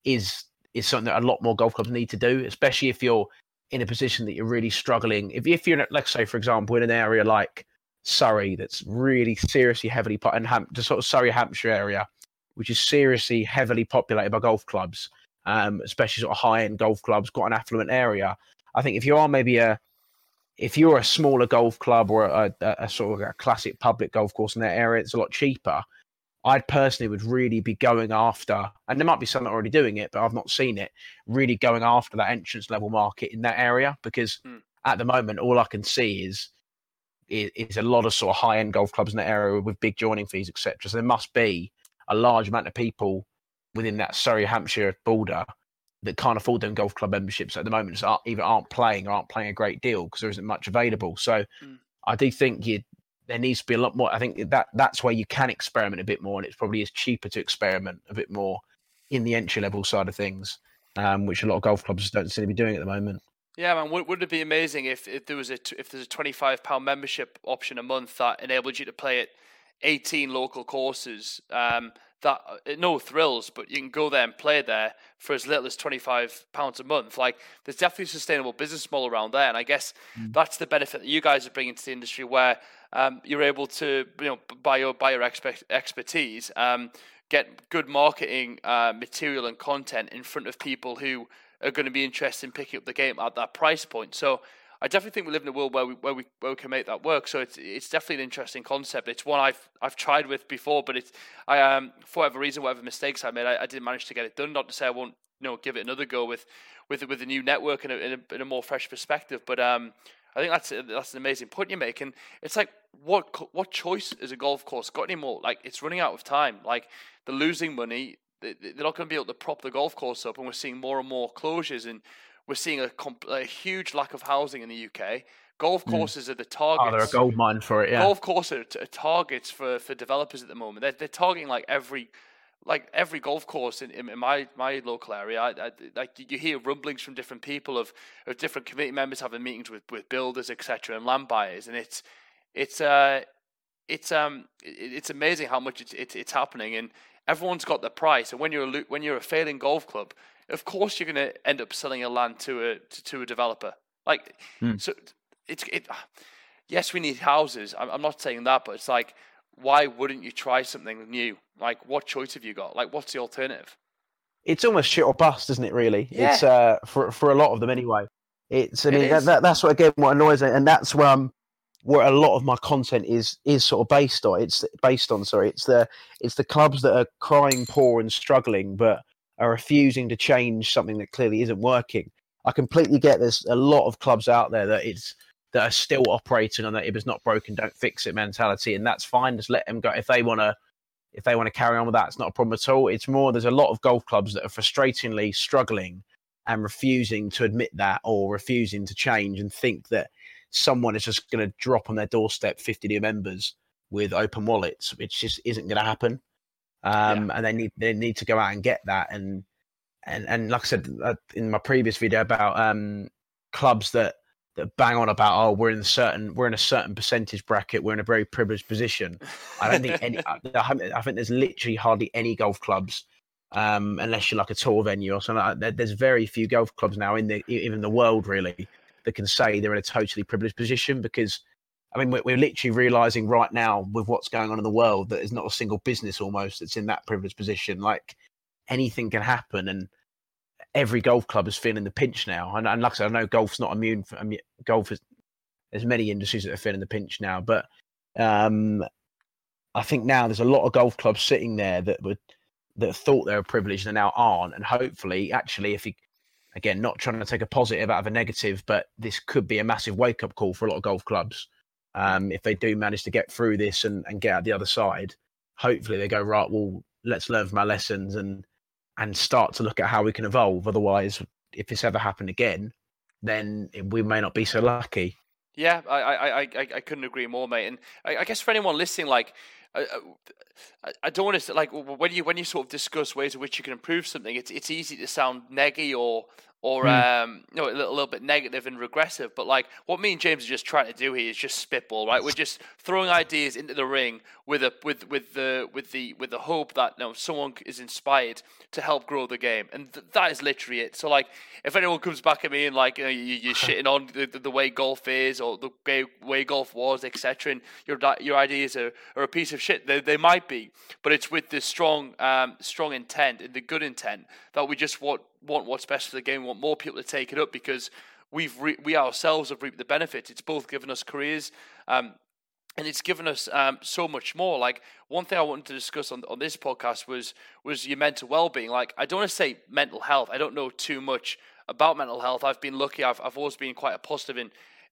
S3: is is something that a lot more golf clubs need to do, especially if you're in a position that you're really struggling. If if you're, in, let's say, for example, in an area like Surrey that's really seriously heavily and Ham, the sort of Surrey Hampshire area, which is seriously heavily populated by golf clubs, um, especially sort of high end golf clubs, quite an affluent area. I think if you are maybe a if you're a smaller golf club or a, a, a, sort of a classic public golf course in that area, it's a lot cheaper. I personally would really be going after, and there might be some already doing it, but I've not seen it. Really going after that entrance level market in that area because mm. at the moment, all I can see is, is is, a lot of sort of high end golf clubs in that area with big joining fees, etc. So there must be a large amount of people within that Surrey Hampshire border that can't afford them golf club memberships at the moment so either aren't playing or aren't playing a great deal because there isn't much available. So mm. I do think you there needs to be a lot more. I think that that's where you can experiment a bit more, and it probably is cheaper to experiment a bit more in the entry level side of things, um, which a lot of golf clubs don't seem to be doing at the moment.
S2: Yeah, man, wouldn't it be amazing if, if there was a if there's a twenty five pound membership option a month that enabled you to play it 18 local courses um, that uh, no thrills, but you can go there and play there for as little as 25 pounds a month. Like there's definitely a sustainable business model around there, and I guess mm. that's the benefit that you guys are bringing to the industry, where um, you're able to you know by your by your expertise. Um, get good marketing uh, material and content in front of people who are going to be interested in picking up the game at that price point. So I definitely think we live in a world where we where we where we can make that work. So it's it's definitely an interesting concept. It's one I've I've tried with before, but it's I um for whatever reason, whatever mistakes I made, I, I didn't manage to get it done. Not to say I won't you know give it another go with with with a new network and in a, in a more fresh perspective. But um I think that's that's an amazing point you make, and it's like what what choice is a golf course got anymore? Like it's running out of time. Like they're losing money. They're not going to be able to prop the golf course up, and we're seeing more and more closures and we're seeing a, comp- a huge lack of housing in the UK. Golf hmm. courses mm. are the targets.
S3: Oh, they're a gold mine for it. Yeah.
S2: Golf courses are t- targets for, for developers at the moment. They're, they're targeting like every like every golf course in, in, my my local area, I, I, like you hear rumblings from different people of, of different committee members having meetings with, with builders, etc., and land buyers, and it's it's uh it's um it's amazing how much it's, it's it's happening, and everyone's got the price. And when you're a when you're a failing golf club, of course you're going to end up selling your land to a to, to a developer. Like mm. so, it's it. Yes, we need houses. I'm, I'm not saying that, but it's like why wouldn't you try something new? Like, what choice have you got? Like, what's the alternative?
S3: It's almost shit or bust, isn't it? Really, yeah. it's uh, for for a lot of them anyway. It's I mean that, that, that's what again what annoys me, and that's where I'm where a lot of my content is is sort of based on. It's based on sorry, it's the it's the clubs that are crying poor and struggling, but are refusing to change something that clearly isn't working. I completely get there's a lot of clubs out there that it's that are still operating on that if it's not broken, don't fix it mentality, and that's fine. Just let them go if they want to. If they want to carry on with that, it's not a problem at all. It's more there's a lot of golf clubs that are frustratingly struggling and refusing to admit that or refusing to change and think that someone is just going to drop on their doorstep 50 new members with open wallets, which just isn't going to happen. Um, yeah. And they need they need to go out and get that. And and and like I said uh, in my previous video about um, clubs that that bang on about oh we're in a certain we're in a certain percentage bracket we're in a very privileged position i don't think any i think there's literally hardly any golf clubs um, unless you're like a tour venue or something like that. there's very few golf clubs now in the even the world really that can say they're in a totally privileged position because i mean we're, we're literally realizing right now with what's going on in the world that there's not a single business almost that's in that privileged position like anything can happen and every golf club is feeling the pinch now. And, and like I said, I know golf's not immune. For, I mean, golf is there's many industries that are feeling the pinch now, but um, I think now there's a lot of golf clubs sitting there that would that thought they were privileged and now aren't. And hopefully, actually, if you again not trying to take a positive out of a negative, but this could be a massive wake up call for a lot of golf clubs. Um, if they do manage to get through this and, and get out the other side, hopefully they go right. Well, let's learn from our lessons and and start to look at how we can evolve. Otherwise, if this ever happened again, then we may not be so lucky.
S2: Yeah, I I, I, I couldn't agree more, mate. And I, I guess for anyone listening, like, I, I, don't want to like when you when you sort of discuss ways in which you can improve something. It's it's easy to sound neggy or or mm. um, know, a little, little, bit negative and regressive. But like what me and James are just trying to do here is just spitball, right? We're just throwing ideas into the ring with a with with the with the with the hope that you know someone is inspired to help grow the game, and th- that is literally it. So like, if anyone comes back at me and like you know, you, are shitting on the, the, way golf is or the way, way golf was, etc., and your your ideas are, are a piece of shit, they, they might be, but it's with the strong um, strong intent and the good intent that we just want want what's best for the game. Want more people to take it up because we've re- we ourselves have reaped the benefits. It's both given us careers. Um, and it's given us um, so much more. Like one thing I wanted to discuss on on this podcast was was your mental well being. Like I don't want to say mental health. I don't know too much about mental health. I've been lucky. I've I've always been quite a positive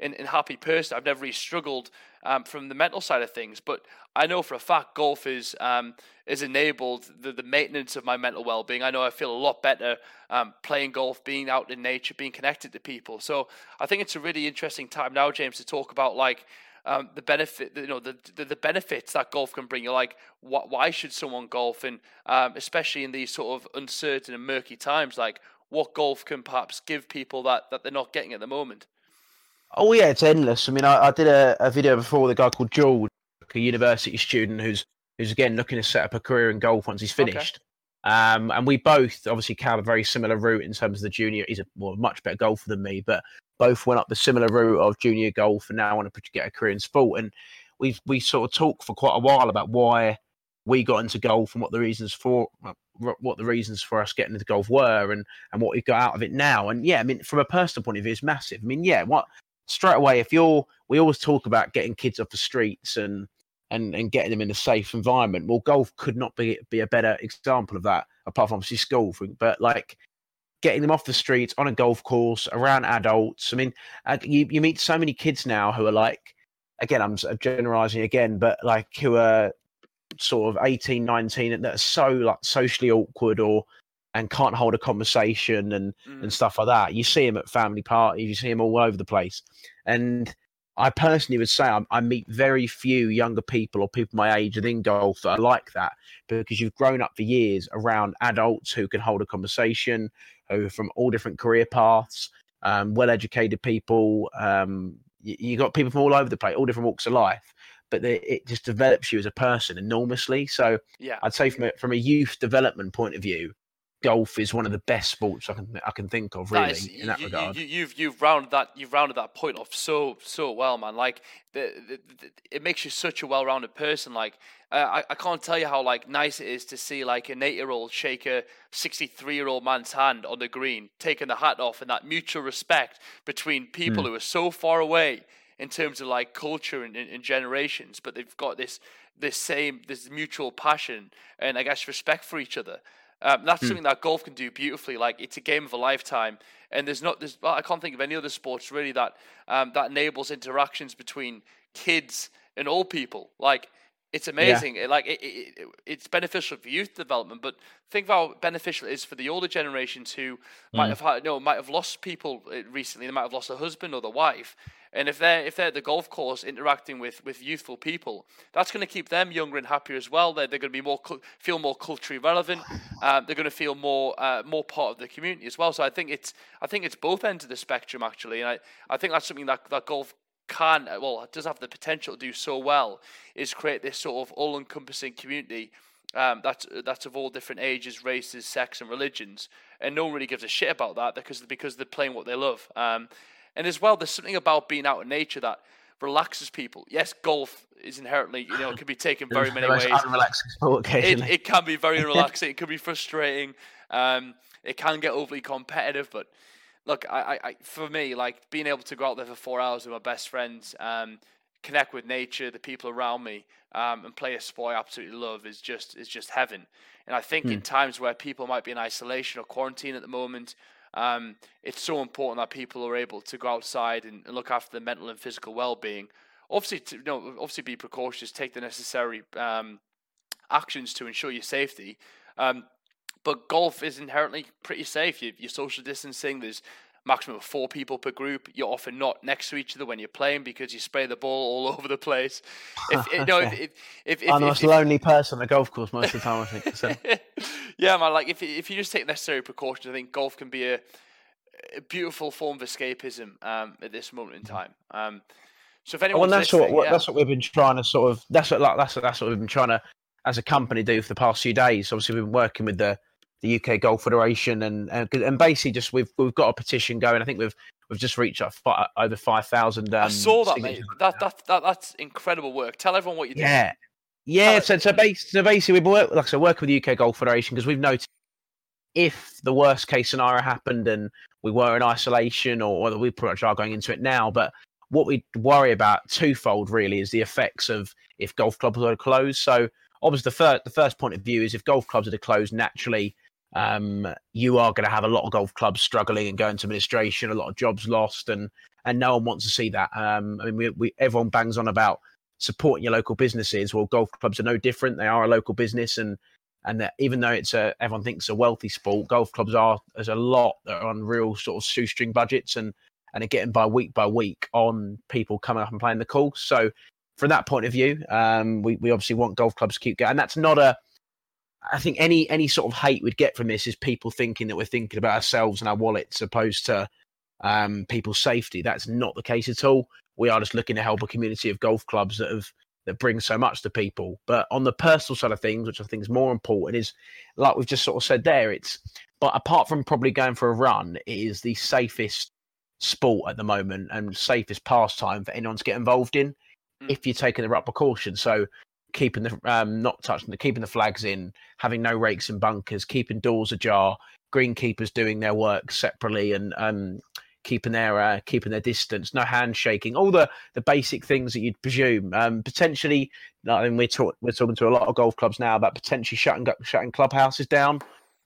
S2: and in happy person. I've never really struggled um, from the mental side of things, but I know for a fact golf is um, is enabled the, the maintenance of my mental well being. I know I feel a lot better um, playing golf, being out in nature, being connected to people. So I think it's a really interesting time now, James, to talk about like. Um, the benefit, you know, the, the, the benefits that golf can bring. You're like, wh- why should someone golf? And um, especially in these sort of uncertain and murky times, like what golf can perhaps give people that that they're not getting at the moment.
S3: Oh yeah, it's endless. I mean, I, I did a, a, video before with a guy called George, a university student who's who's again looking to set up a career in golf once he's finished. Okay. Um, and we both obviously have a very similar route in terms of the junior. He's a well, much better golfer than me, but both went up the similar route of junior golf, and now want to get a career in sport. And we we sort of talked for quite a while about why we got into golf and what the reasons for what the reasons for us getting into golf were and and what we got out of it now and yeah i mean from a personal point of view it's massive i mean yeah what straight away, if you're, we always talk about getting kids off the streets and and and getting them in a safe environment. Well, golf could not be be a better example of that, apart from obviously school. Thing. But like getting them off the streets on a golf course around adults. I mean, uh, you you meet so many kids now who are like, again, I'm generalizing again, but like who are sort of 18 19 that are so like socially awkward or and can't hold a conversation and mm. and stuff like that. You see him at family parties, you see him all over the place, and I personally would say I, I, meet very few younger people or people my age within golf that are like that because you've grown up for years around adults who can hold a conversation, who are from all different career paths, um, well-educated people. Um, you, you got people from all over the place, all different walks of life, but it just develops you as a person enormously. So
S2: yeah,
S3: I'd say from a, from a youth development point of view, golf is one of the best sports I can I can think of really is, in that
S2: you,
S3: regard.
S2: You, have you've, you've rounded that you've rounded that point off so so well, man. Like the, the, the, it makes you such a well-rounded person. Like uh, I I can't tell you how like nice it is to see like an eight-year-old shake a sixty-three-year-old man's hand on the green, taking the hat off, and that mutual respect between people mm. who are so far away in terms of like culture and, and, and generations, but they've got this this same this mutual passion and I guess respect for each other. Um, that's hmm. something that golf can do beautifully. Like it's a game of a lifetime, and there's not there's well, I can't think of any other sports really that um, that enables interactions between kids and old people. Like it's amazing. Yeah. It, like it, it, it's beneficial for youth development, but think of how beneficial it is for the older generations who mm. might have had, you know, might have lost people uh, recently. They might have lost a husband or the wife, and if they're if they're at the golf course interacting with, with youthful people, that's going to keep them younger and happier as well. They're, they're going to be more feel more culturally relevant. Um, they're going to feel more uh, more part of the community as well. So I think it's I think it's both ends of the spectrum actually, and I, I think that's something that, that golf can well does have the potential to do so well is create this sort of all encompassing community um, that's that's of all different ages, races, sex, and religions, and no one really gives a shit about that because because they're playing what they love. Um, and as well, there's something about being out in nature that relaxes people. Yes, golf is inherently, you know, it can be taken very many ways. It, it, can be very relaxing. it can be frustrating. Um, it can get overly competitive, but look, I, I, for me, like being able to go out there for four hours with my best friends, um, connect with nature, the people around me, um, and play a sport I absolutely love is just is just heaven. And I think in hmm. times where people might be in isolation or quarantine at the moment, um, it's so important that people are able to go outside and, and look after their mental and physical well-being. Obviously, to, you know, obviously be precautious, take the necessary um, actions to ensure your safety. Um, but golf is inherently pretty safe. You, you're social distancing. There's maximum of four people per group. You're often not next to each other when you're playing because you spray the ball all over the place. If, you know, if, if, if,
S3: I'm the most lonely person on a golf course most of the time, I think. So.
S2: yeah, man. Like if if you just take necessary precautions, I think golf can be a, a beautiful form of escapism um, at this moment in time. Um, so if anyone,
S3: well, that's what, what yeah. that's what we've been trying to sort of that's what like that's what, that's what we've been trying to as a company do for the past few days. Obviously, we've been working with the the UK Golf Federation, and and, and basically just we've we've got a petition going. I think we've we've just reached five, over five thousand. Um,
S2: I saw that, mate. That, that that that's incredible work. Tell everyone what you did.
S3: Yeah, yeah. so so, base, so basically, we've worked like I said, working with the UK Golf Federation because we've noticed if the worst case scenario happened and we were in isolation, or, or we pretty much are going into it now, but what we worry about twofold really is the effects of if golf clubs are closed. So obviously the first the first point of view is if golf clubs are to close naturally um, you are going to have a lot of golf clubs struggling and going to administration, a lot of jobs lost, and and no one wants to see that. Um, I mean, we, we everyone bangs on about supporting your local businesses. Well, golf clubs are no different; they are a local business, and and that even though it's a everyone thinks a wealthy sport, golf clubs are there's a lot that are on real sort of shoestring budgets and and are getting by week by week on people coming up and playing the course. So from that point of view, um, we we obviously want golf clubs to keep going, and that's not a I think any any sort of hate we'd get from this is people thinking that we're thinking about ourselves and our wallets opposed to um, people's safety. That's not the case at all. We are just looking to help a community of golf clubs that have that bring so much to people. But on the personal side of things, which I think is more important, is like we've just sort of said there. It's but apart from probably going for a run, it is the safest sport at the moment and safest pastime for anyone to get involved in mm. if you're taking the right precautions. So keeping the um, not touching the keeping the flags in, having no rakes and bunkers, keeping doors ajar, greenkeepers doing their work separately, and um, keeping their uh, keeping their distance, no handshaking, all the the basic things that you'd presume. Um, potentially, I mean, we're talk, we're talking to a lot of golf clubs now about potentially shutting shutting clubhouses down,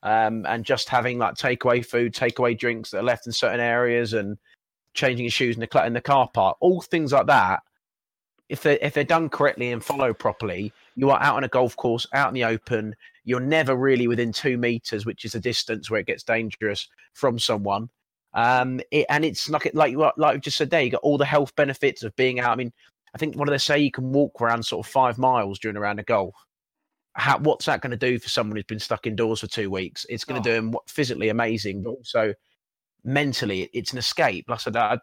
S3: um, and just having like takeaway food, takeaway drinks that are left in certain areas, and changing your shoes in the in the car park, all things like that if they if they're done correctly and followed properly, you are out on a golf course, out in the open. You're never really within two meters, which is a distance where it gets dangerous from someone. Um, it, and it's like like you like you just said there, you got all the health benefits of being out. I mean, I think what do they say? You can walk around sort of five miles during a round of golf. How, what's that going to do for someone who's been stuck indoors for two weeks? It's going to oh. do them physically amazing, but also mentally, it's an escape. Like I said, I,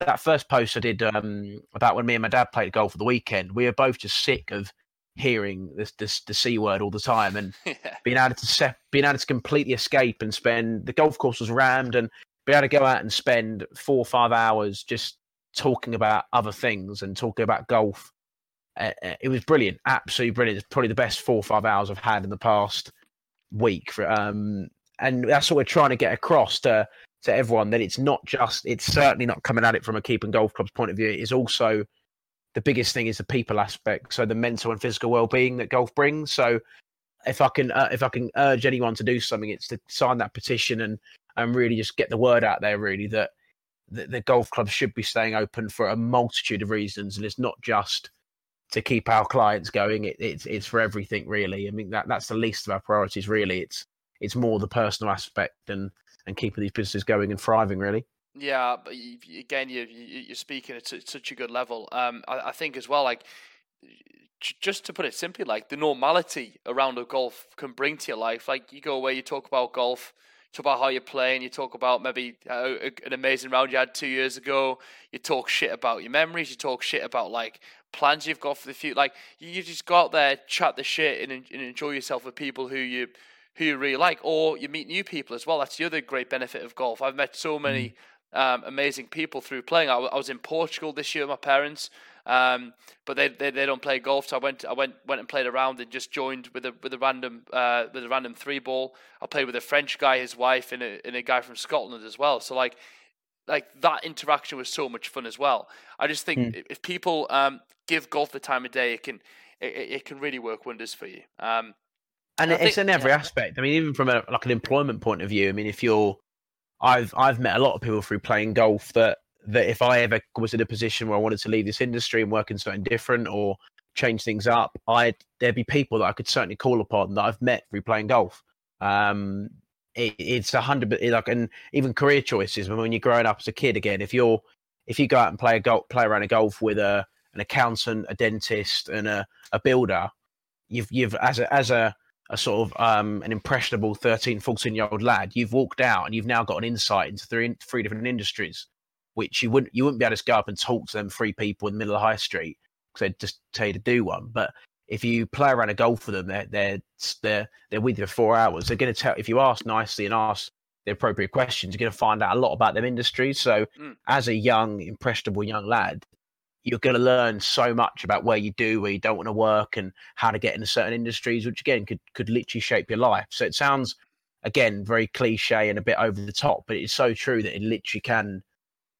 S3: that first post I did um, about when me and my dad played golf for the weekend, we were both just sick of hearing this, this the c word all the time and yeah. being able to se- being able to completely escape and spend the golf course was rammed and be able to go out and spend four or five hours just talking about other things and talking about golf. Uh, it was brilliant, absolutely brilliant. It's probably the best four or five hours I've had in the past week. For, um, and that's what we're trying to get across to to everyone that it's not just it's certainly not coming at it from a keeping golf club's point of view. It is also the biggest thing is the people aspect, so the mental and physical well being that golf brings. So if I can uh, if I can urge anyone to do something, it's to sign that petition and and really just get the word out there. Really that the, the golf club should be staying open for a multitude of reasons, and it's not just to keep our clients going. It, it's it's for everything really. I mean that that's the least of our priorities. Really, it's it's more the personal aspect and and keeping these businesses going and thriving. Really.
S2: Yeah, but you, again, you, you're speaking at such a good level. Um, I, I think as well, like just to put it simply, like the normality around a golf can bring to your life. Like you go away, you talk about golf, talk about how you're playing, you talk about maybe an amazing round you had two years ago. You talk shit about your memories, you talk shit about like plans you've got for the future. Like you just go out there, chat the shit, and, and enjoy yourself with people who you who you really like, or you meet new people as well. That's the other great benefit of golf. I've met so many. Mm um, amazing people through playing. I, I, was in Portugal this year with my parents, um, but they, they, they don't play golf. So I went I went went and played around and just joined with a with a random uh, with a random three ball. I played with a French guy, his wife, and a, and a guy from Scotland as well. So like like that interaction was so much fun as well. I just think mm. if people um, give golf the time of day, it can it, it can really work wonders for you. Um,
S3: and it's think, in every yeah. aspect. I mean, even from a like an employment point of view. I mean, if you're I've I've met a lot of people through playing golf that that if I ever was in a position where I wanted to leave this industry and work in something different or change things up, I there'd be people that I could certainly call upon that I've met through playing golf. Um, it, it's a hundred, like, and even career choices. When you're growing up as a kid, again, if you're if you go out and play a golf, play around a golf with a an accountant, a dentist, and a, a builder, you've you've as a as a a sort of um, an impressionable 13, 14 year old lad, you've walked out and you've now got an insight into three, three different industries, which you wouldn't you wouldn't be able to go up and talk to them three people in the middle of the high street because they'd just tell you to do one. But if you play around a golf with them, they're they're they're they're with you for four hours. They're going to tell if you ask nicely and ask the appropriate questions, you're going to find out a lot about them industries. So, mm. as a young, impressionable young lad, you're going to learn so much about where you do, where you don't want to work, and how to get into certain industries, which again could could literally shape your life. So it sounds again very cliche and a bit over the top, but it's so true that it literally can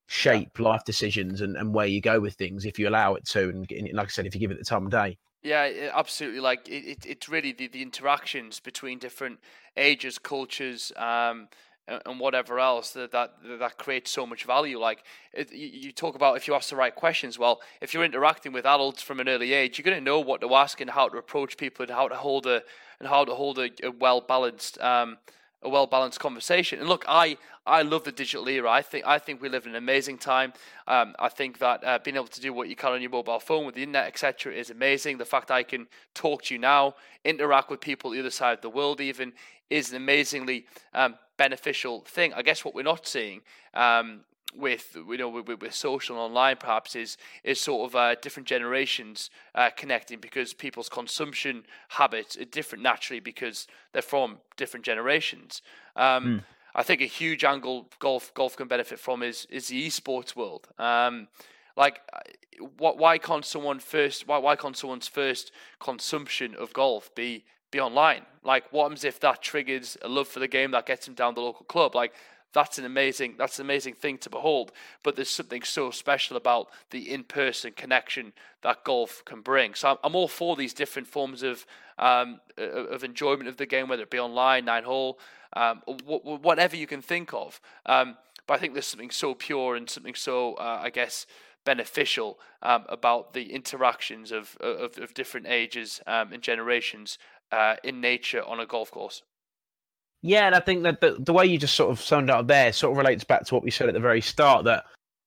S3: shape yeah. life decisions and, and where you go with things if you allow it to. And like I said, if you give it the time of day.
S2: Yeah, absolutely. Like it, it, it's really the, the interactions between different ages, cultures, um, and whatever else that that, that creates so much value. Like it, you talk about if you ask the right questions. Well, if you're interacting with adults from an early age, you're going to know what to ask and how to approach people and how to hold a and how to hold a, a well balanced um, a well balanced conversation. And look, I I love the digital era. I think I think we live in an amazing time. Um, I think that uh, being able to do what you can on your mobile phone with the internet, etc., is amazing. The fact I can talk to you now, interact with people the other side of the world, even is an amazingly um, beneficial thing. I guess what we're not seeing um, with you know with, with, social and online perhaps is is sort of uh, different generations uh, connecting because people's consumption habits are different naturally because they're from different generations. Um, mm. I think a huge angle golf golf can benefit from is is the esports world. Um, like, uh, what? Why can't someone first? Why why can't someone's first consumption of golf be online. Like, what happens if that triggers a love for the game that gets him down the local club? Like, that's an amazing that's an amazing thing to behold. But there's something so special about the in-person connection that golf can bring. So I'm, I'm all for these different forms of um, of enjoyment of the game, whether it be online, nine hole, um, whatever you can think of. Um, but I think there's something so pure and something so, uh, I guess, beneficial um, about the interactions of, of, of different ages um, and generations uh, in nature on a golf course.
S3: Yeah, and I think that the, the way you just sort of summed up there sort of relates back to what we said at the very start. That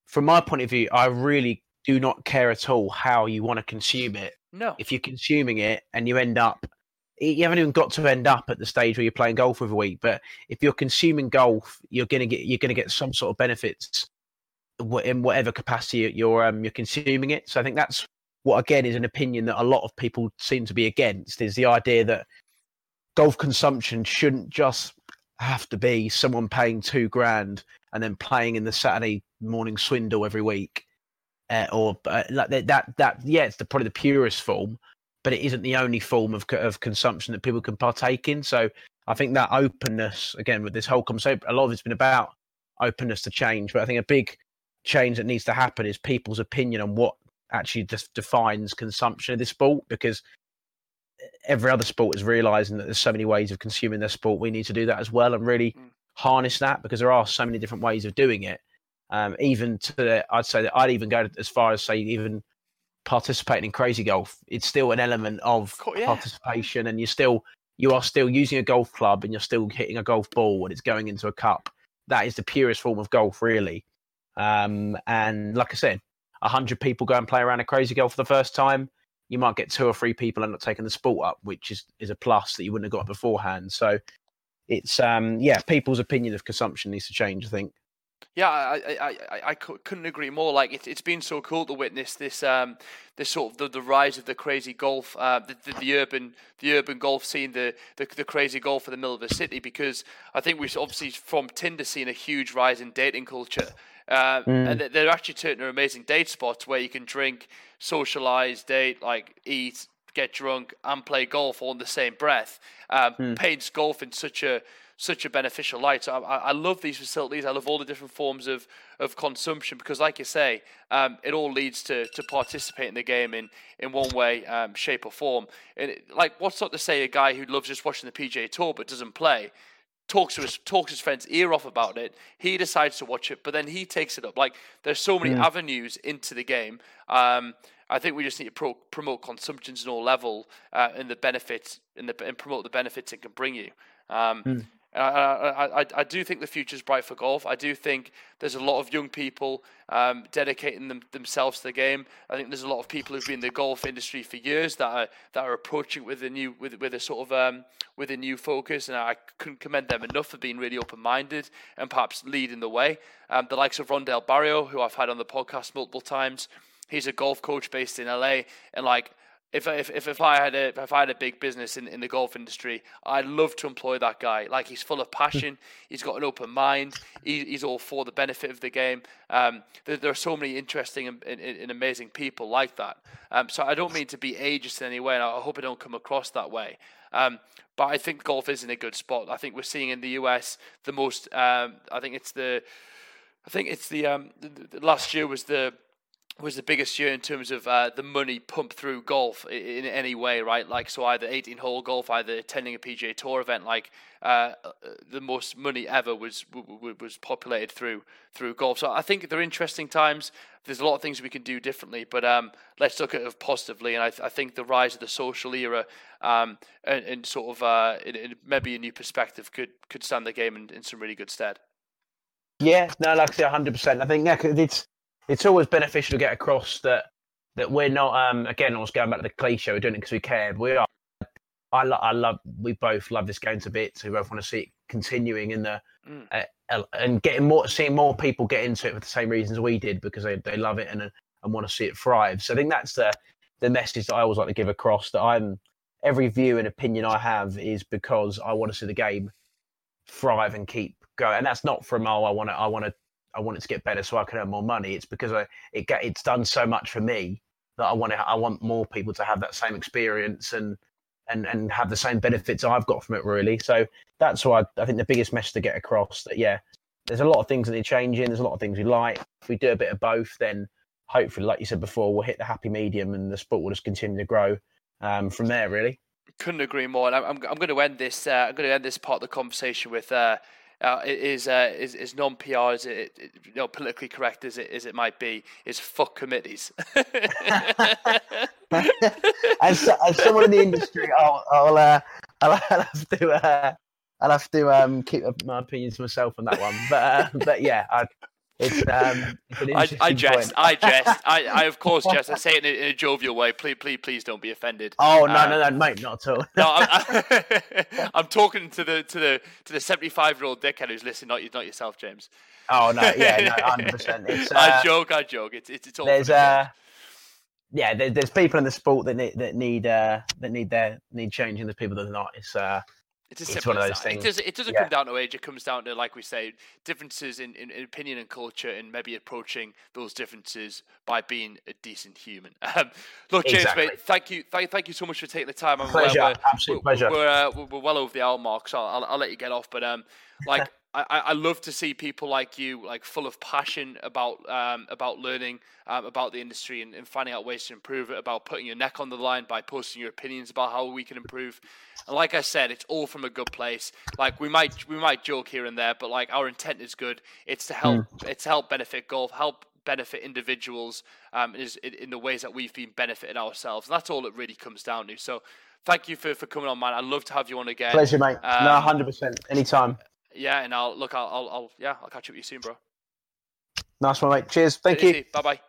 S3: from my point of view, I really do not care at all how you want to consume it.
S2: No.
S3: If you're consuming it and you end up, you haven't even got to end up at the stage where you're playing golf every week. But if you're consuming golf, you're gonna get you're gonna get some sort of benefits in whatever capacity you're um, you're consuming it. So I think that's what again is an opinion that a lot of people seem to be against is the idea that golf consumption shouldn't just have to be someone paying two grand and then playing in the Saturday morning swindle every week, uh, or uh, like that, that. That yeah, it's the, probably the purest form, but it isn't the only form of of consumption that people can partake in. So I think that openness again with this whole conversation, a lot of it's been about openness to change, but I think a big change that needs to happen is people's opinion on what actually just defines consumption of this sport because every other sport is realizing that there's so many ways of consuming their sport. We need to do that as well and really mm. harness that because there are so many different ways of doing it. Um, even to, I'd say that I'd even go as far as say even participating in crazy golf. It's still an element of yeah. participation, and you're still you are still using a golf club and you're still hitting a golf ball and it's going into a cup. That is the purest form of golf, really. Um, and like I said, hundred people go and play around a crazy girl for the first time you might get two or three people end up taking the sport up, which is is a plus that you wouldn't have got beforehand. So it's um yeah, people's opinion of consumption needs to change. I think.
S2: Yeah, I, I, I, I couldn't agree more. Like it, it's been so cool to witness this, um, this sort of the, the rise of the crazy golf, uh, the, the, the urban, the urban golf scene, the, the, the crazy golf in the middle of the city. Because I think we've obviously from Tinder seen a huge rise in dating culture, uh, mm. and they're actually turning to amazing date spots where you can drink, socialize, date, like eat, get drunk, and play golf all in the same breath. Um, mm. Paints golf in such a such a beneficial light. So I, I, love these facilities. I love all the different forms of, of consumption because, like you say, um, it all leads to, to participate in the game in, in one way, um, shape, or form. And it, like, what's not to say a guy who loves just watching the PGA Tour but doesn't play talks to his talks his friend's ear off about it. He decides to watch it, but then he takes it up. Like there's so many mm. avenues into the game. Um, I think we just need to pro- promote consumptions in all level uh, and the benefits and, the, and promote the benefits it can bring you. Um, mm. I, I, I, do think the future is bright for golf. I do think there's a lot of young people um, dedicating them, themselves to the game. I think there's a lot of people who've been in the golf industry for years that are that are approaching with a new with with a sort of um, with a new focus, and I couldn't commend them enough for being really open minded and perhaps leading the way. Um, the likes of Rondell Barrio, who I've had on the podcast multiple times. He's a golf coach based in LA, and like if if if, if I had a if I had a big business in, in the golf industry, I'd love to employ that guy. Like he's full of passion, he's got an open mind, he, he's all for the benefit of the game. Um, there, there, are so many interesting and, and, and amazing people like that. Um, so I don't mean to be ageist in any way, and I hope I don't come across that way. Um, but I think golf is in a good spot. I think we're seeing in the US the most. Um, I think it's the. I think it's the, um, the, the last year was the was the biggest year in terms of uh, the money pumped through golf in, any way, right? Like, so either 18 hole golf, either attending a PGA Tour event, like uh, uh, the most money ever was was populated through through golf. So I think they're interesting times. There's a lot of things we can do differently, but um, let's look at it positively. And I, th- I, think the rise of the social era um, and, and, sort of uh, in, in maybe a new perspective could could stand the game in, in some really good stead.
S3: Yeah, no, like I say, 100%. I think yeah, it's it's always beneficial to get across that that we're not. Um, again, I was going back to the cliche. We're doing it because we care. We are. I, lo- I love. We both love this game to bits. We both want to see it continuing in the mm. uh, and getting more, seeing more people get into it for the same reasons we did because they, they love it and and want to see it thrive. So I think that's the the message that I always like to give across. That I'm every view and opinion I have is because I want to see the game thrive and keep going. And that's not from oh I want to I want to I want it to get better so I can earn more money. It's because I, it get, it's done so much for me that I want to, I want more people to have that same experience and and and have the same benefits I've got from it. Really, so that's why I, I think the biggest message to get across that yeah, there's a lot of things that are changing. There's a lot of things we like. If we do a bit of both, then hopefully, like you said before, we'll hit the happy medium and the sport will just continue to grow um, from there. Really.
S2: Couldn't agree more. And I'm, I'm, going to end this. Uh, I'm going to end this part of the conversation with uh, uh, is, uh, is is non-PR, is it, you know, politically correct as it as it might be, is fuck committees.
S3: as, as someone in the industry, I'll I'll, uh, I'll have to uh, I'll have to um, keep my opinions to myself on that one. But uh, but yeah, I, it's, um,
S2: it's I, I jest. I jest. I, I of course jest. I say it in a, in a, jovial way. Please, please, please don't be offended.
S3: Oh no, no, no, mate, not at all.
S2: no, I'm, I'm, talking to the to the to the 75 year old dickhead who's listening, not you, not yourself, James.
S3: Oh no, yeah, no, hundred percent. Uh,
S2: I joke, I joke. It's it's, it's all.
S3: There's uh, yeah, there, there's people in the sport that need that need uh that need their need changing. There's people that are not. It's uh
S2: it's, it's one of those things. It, does, it doesn't yeah. come down to age. It comes down to, like we say, differences in, in, in, opinion and culture, and maybe approaching those differences by being a decent human. Um, look, James, exactly. mate, thank you, thank, thank you so much for taking the time.
S3: Pleasure, we're, absolute
S2: we're,
S3: pleasure.
S2: We're, uh, we're well over the hour mark, so I'll, I'll let you get off. But um, like I, I love to see people like you, like full of passion about um, about learning um, about the industry and, and, finding out ways to improve it. About putting your neck on the line by posting your opinions about how we can improve. And like I said, it's all from a good place. Like we might we might joke here and there, but like our intent is good. It's to help. Mm. It's to help benefit golf, help benefit individuals um, is in, in the ways that we've been benefiting ourselves. And that's all it really comes down to. So thank you for, for coming on, man. I'd love to have you on again.
S3: Pleasure, mate. Um, no, hundred percent. Anytime.
S2: Yeah, and I'll look. I'll, I'll, I'll, yeah, I'll catch up with you soon, bro.
S3: Nice one, mate. Cheers. Thank you.
S2: Bye bye.